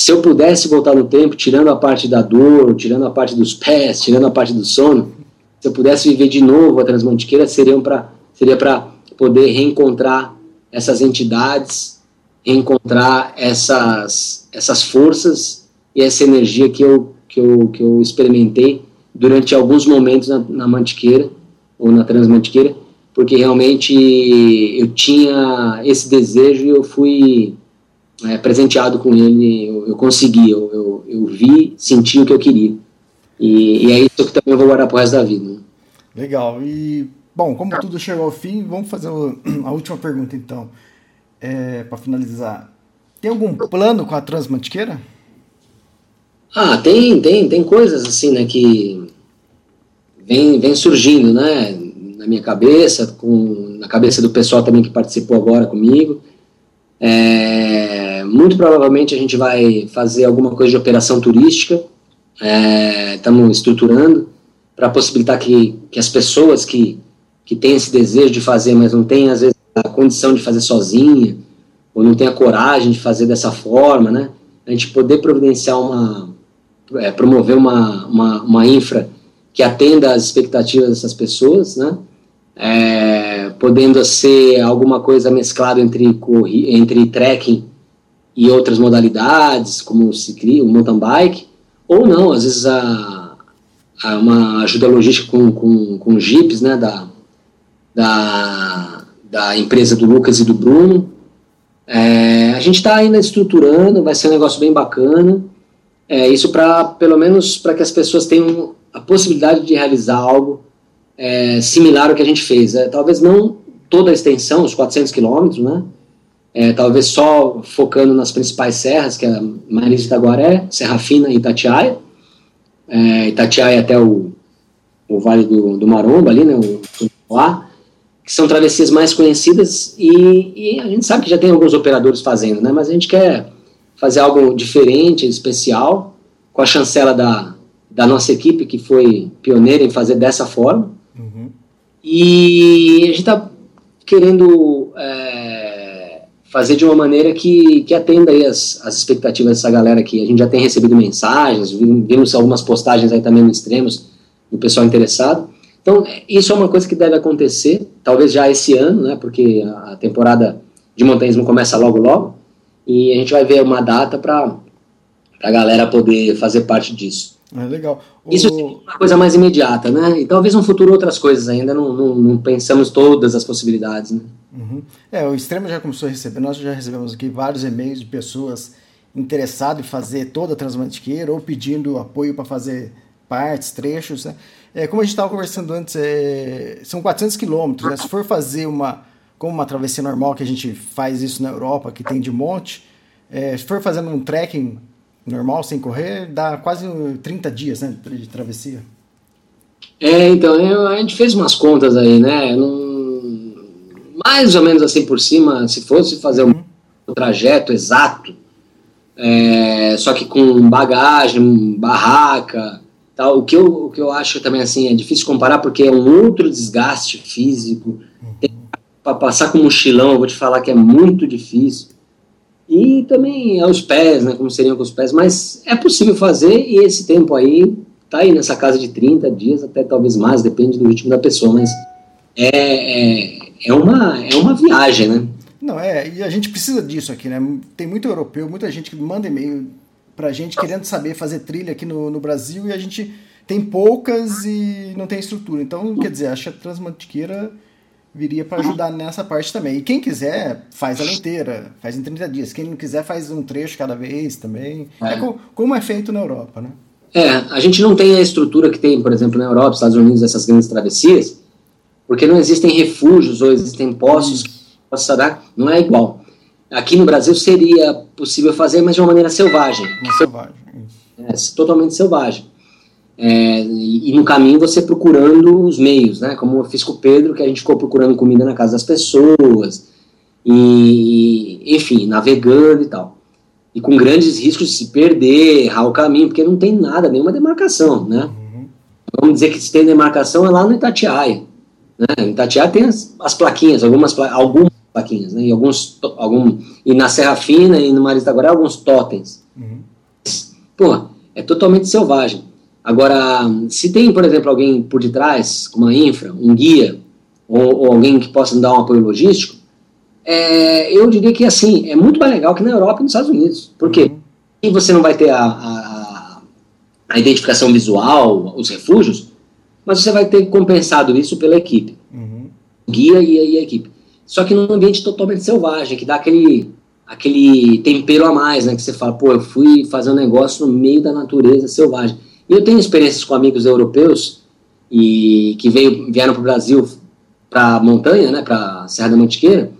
se eu pudesse voltar no tempo, tirando a parte da dor, tirando a parte dos pés, tirando a parte do sono, se eu pudesse viver de novo a Transmantiqueira, seriam pra, seria para poder reencontrar essas entidades, reencontrar essas, essas forças e essa energia que eu que eu, que eu experimentei durante alguns momentos na, na Mantiqueira, ou na Transmantiqueira, porque realmente eu tinha esse desejo e eu fui é, presenteado com ele, eu, eu consegui, eu, eu, eu, vi, senti o que eu queria. E, e é isso que também eu vou guardar pro resto da vida. Né? Legal. E, bom, como tudo chegou ao fim, vamos fazer a última pergunta então, é, para finalizar. Tem algum plano com a Transmantiqueira? Ah, tem, tem, tem coisas assim, né, que vem, vem surgindo, né, na minha cabeça, com, na cabeça do pessoal também que participou agora comigo. É, muito provavelmente a gente vai fazer alguma coisa de operação turística, estamos é, estruturando para possibilitar que, que as pessoas que, que têm esse desejo de fazer, mas não têm às vezes a condição de fazer sozinha, ou não tem a coragem de fazer dessa forma, né, a gente poder providenciar uma, é, promover uma, uma, uma, infra que atenda às expectativas dessas pessoas, né? É, podendo ser alguma coisa mesclado entre, entre trekking e outras modalidades, como o mountain bike, ou não, às vezes a, a uma ajuda logística com, com, com jipes, né, da, da, da empresa do Lucas e do Bruno. É, a gente está ainda estruturando, vai ser um negócio bem bacana. É, isso para, pelo menos, para que as pessoas tenham a possibilidade de realizar algo é, similar ao que a gente fez. É, talvez não toda a extensão, os 400 quilômetros, né? É, talvez só focando nas principais serras, que é Marisa Itaguaré, Serra Fina e Itatiaia. É, Itatiaia até o, o Vale do, do Maromba ali, né? O, lá, que são travessias mais conhecidas e, e a gente sabe que já tem alguns operadores fazendo, né? Mas a gente quer fazer algo diferente, especial, com a chancela da, da nossa equipe, que foi pioneira em fazer dessa forma. E a gente está querendo é, fazer de uma maneira que, que atenda aí as, as expectativas dessa galera aqui. A gente já tem recebido mensagens, vimos algumas postagens aí também no Extremos, do pessoal interessado. Então, isso é uma coisa que deve acontecer, talvez já esse ano, né, porque a temporada de montanhismo começa logo logo, e a gente vai ver uma data para a galera poder fazer parte disso. É legal. O... Isso é uma coisa mais imediata, né? E talvez no futuro outras coisas ainda, não, não, não pensamos todas as possibilidades, né? Uhum. É, o Extremo já começou a receber, nós já recebemos aqui vários e-mails de pessoas interessadas em fazer toda a Transmantiqueira ou pedindo apoio para fazer partes, trechos, né? É, como a gente estava conversando antes, é, são 400 quilômetros, né? Se for fazer uma como uma travessia normal, que a gente faz isso na Europa, que tem de monte, é, se for fazendo um trekking normal, sem correr, dá quase 30 dias né, de travessia. É, então, eu, a gente fez umas contas aí, né? Num, mais ou menos assim por cima, se fosse fazer um, um trajeto exato, é, só que com bagagem, barraca, tal. O que eu, o que eu acho também assim é difícil comparar porque é um outro desgaste físico. Para passar com mochilão, eu vou te falar que é muito difícil. E também aos pés, né, como seriam com os pés, mas é possível fazer e esse tempo aí tá aí nessa casa de 30 dias, até talvez mais, depende do ritmo da pessoa, mas é, é, é, uma, é uma viagem, né? Não, é, e a gente precisa disso aqui, né? Tem muito europeu, muita gente que manda e-mail pra gente querendo saber fazer trilha aqui no, no Brasil e a gente tem poucas e não tem estrutura. Então, quer dizer, acho que a Transmantiqueira viria para ajudar nessa parte também. E quem quiser, faz ela inteira, faz em 30 dias. Quem não quiser, faz um trecho cada vez também. É, é como é feito na Europa, né? É, a gente não tem a estrutura que tem, por exemplo, na Europa, Estados Unidos, essas grandes travessias, porque não existem refúgios ou existem postos que possa dar, não é igual. Aqui no Brasil seria possível fazer, mas de uma maneira selvagem. Uma selvagem. É, totalmente selvagem. É, e, e, no caminho você procurando os meios, né? Como eu fiz com o Pedro, que a gente ficou procurando comida na casa das pessoas, e, enfim, navegando e tal. E com grandes riscos de se perder, errar o caminho, porque não tem nada, nenhuma demarcação, né? Uhum. Vamos dizer que se tem demarcação é lá no Itatiaia. Né? Em Itatiaia tem as, as plaquinhas, algumas, algumas plaquinhas, né? E, alguns, algum, e na Serra Fina e no Maris da Guará, alguns totens. Uhum. Pô, é totalmente selvagem. Agora, se tem, por exemplo, alguém por detrás, uma infra, um guia, ou, ou alguém que possa dar um apoio logístico, é, eu diria que assim, é muito mais legal que na Europa e nos Estados Unidos. Por quê? Uhum. você não vai ter a, a, a, identificação visual, os refúgios, mas você vai ter compensado isso pela equipe. Uhum. Guia e, e a equipe. Só que num ambiente totalmente selvagem, que dá aquele, aquele tempero a mais, né? Que você fala, pô, eu fui fazer um negócio no meio da natureza selvagem. E eu tenho experiências com amigos europeus e que veio, vieram para o Brasil, para a montanha, né? Para Serra da Mantiqueira,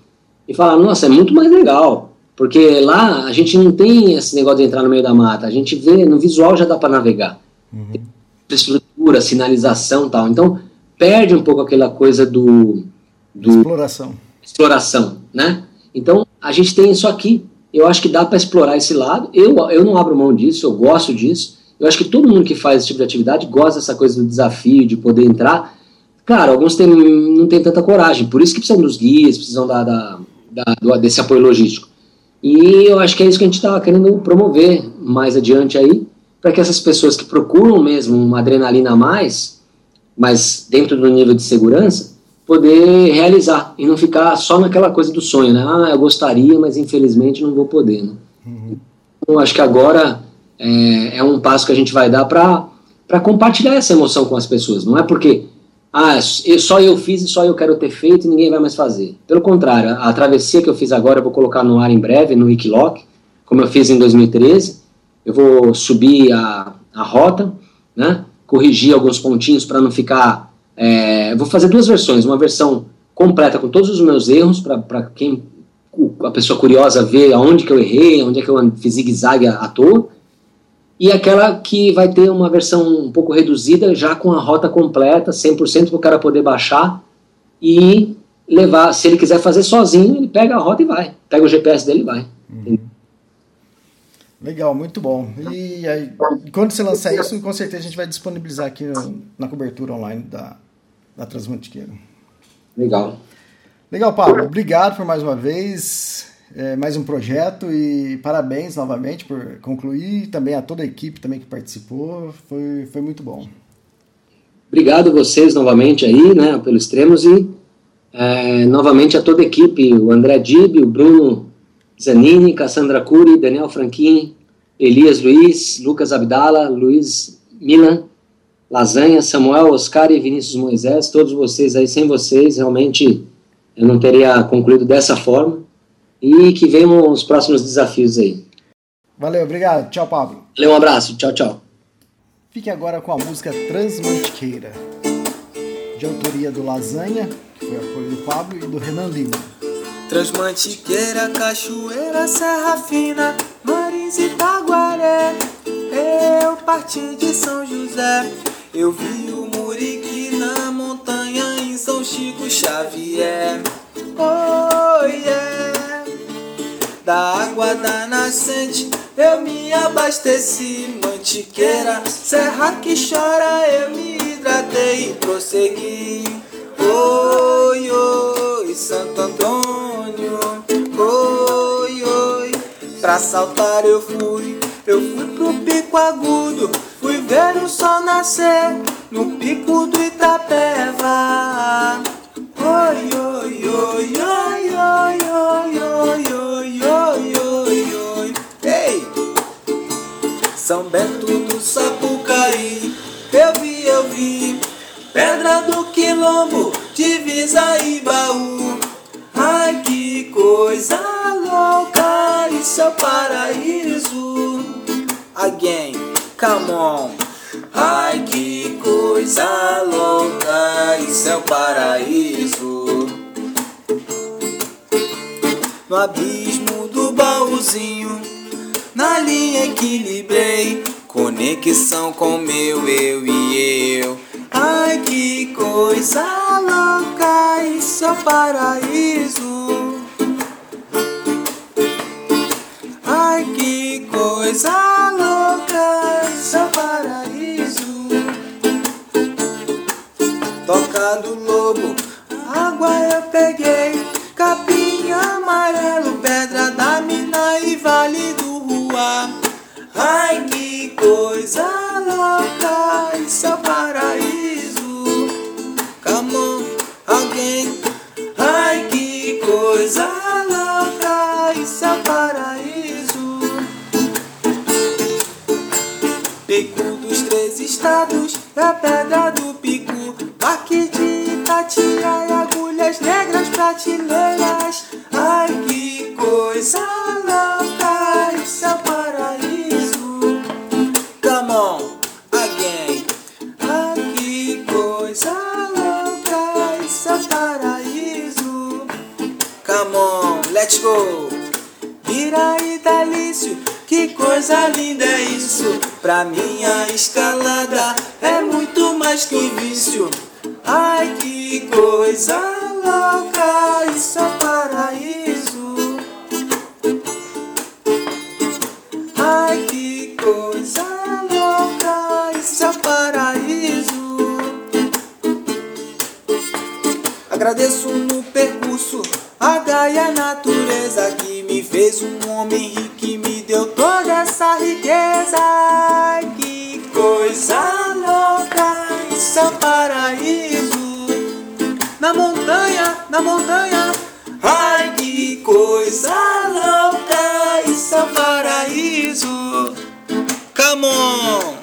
e falaram, nossa, é muito mais legal. Porque lá a gente não tem esse negócio de entrar no meio da mata, a gente vê, no visual já dá para navegar. Uhum. Estrutura, sinalização tal. Então, perde um pouco aquela coisa do. do exploração exploração, né? Então, a gente tem isso aqui. Eu acho que dá para explorar esse lado. Eu, eu não abro mão disso, eu gosto disso. Eu acho que todo mundo que faz esse tipo de atividade gosta dessa coisa do desafio, de poder entrar. Claro, alguns tem, não têm tanta coragem, por isso que precisam dos guias, precisam da, da, da desse apoio logístico. E eu acho que é isso que a gente está querendo promover mais adiante aí, para que essas pessoas que procuram mesmo uma adrenalina a mais, mas dentro do nível de segurança, poder realizar e não ficar só naquela coisa do sonho, né? Ah, eu gostaria, mas infelizmente não vou poder, né? Uhum. Então, acho que agora é, é, um passo que a gente vai dar para compartilhar essa emoção com as pessoas. Não é porque ah, só eu fiz e só eu quero ter feito e ninguém vai mais fazer. Pelo contrário, a, a travessia que eu fiz agora eu vou colocar no ar em breve, no Wikiloc, como eu fiz em 2013. Eu vou subir a, a rota, né? corrigir alguns pontinhos para não ficar é, vou fazer duas versões, uma versão completa com todos os meus erros, para quem a pessoa curiosa ver aonde que eu errei, onde é que eu fiz zigue-zague à toa, e aquela que vai ter uma versão um pouco reduzida, já com a rota completa, 100% para o cara poder baixar e levar, se ele quiser fazer sozinho, ele pega a rota e vai, pega o GPS dele e vai. Uhum. Legal, muito bom. E aí, quando você lançar isso, com certeza a gente vai disponibilizar aqui no, na cobertura online da, da Transmantiqueira. Legal. Legal, Pablo. Obrigado por mais uma vez. É, mais um projeto e parabéns novamente por concluir. Também a toda a equipe também que participou. Foi, foi muito bom. Obrigado vocês novamente aí, né, pelos extremos e é, novamente a toda a equipe, o André Dib, o Bruno Zanini, Cassandra Cury, Daniel Franquin, Elias Luiz, Lucas Abdala, Luiz Milan, Lasanha, Samuel, Oscar e Vinícius Moisés, todos vocês aí, sem vocês, realmente eu não teria concluído dessa forma. E que venham os próximos desafios aí. Valeu, obrigado. Tchau, Pablo. Valeu, um abraço. Tchau, tchau. Fique agora com a música Transmantiqueira, de autoria do Lasanha, que foi apoio do Pablo, e do Renan Lima. Transmantiqueira, Cachoeira, Serra Fina, Marins e Taguaré. Eu parti de São José, eu vi o Muriqui na montanha em São Chico Xavier. Oh yeah, da água da nascente eu me abasteci. Mantiqueira, serra que chora, eu me hidratei e prossegui. Oi, oi, Santo Antônio, oi, oi. Pra saltar eu fui, eu fui pro pico agudo, fui ver o sol nascer no pico do Itapeva. São Bento do Sapucaí, eu vi, eu vi. Pedra do Quilombo, divisa e baú. Ai que coisa louca, isso é o paraíso. Again, come on. Ai que coisa louca, isso é o paraíso. No abismo do baúzinho, na linha equilibrei. Conexão com meu eu e eu. Ai, que coisa louca, isso é o paraíso. Do lobo, água eu peguei. Capim amarelo, pedra da mina e vale do rua. Ai, que coisa louca, isso é o paraíso. Come on, alguém. Ai, que coisa louca, isso é o paraíso. Pico dos três estados, é a pedra do pico. Parque de Itatia e agulhas negras prateleiras. Ai, que coisa louca, isso é paraíso. Come on, again. Ai, que coisa louca, isso é paraíso. Come on, let's go. Vira e delício, que coisa linda é isso. Pra minha escalada é muito mais que vício. Ai, que coisa louca, isso é paraíso. Ai, que coisa louca, isso é paraíso. Agradeço no percurso a Gaia natureza que me fez um homem rico e me deu toda essa riqueza. Ai, que coisa louca, isso é paraíso. Na montanha, na montanha. Ai, que coisa louca, isso é paraíso. Come on!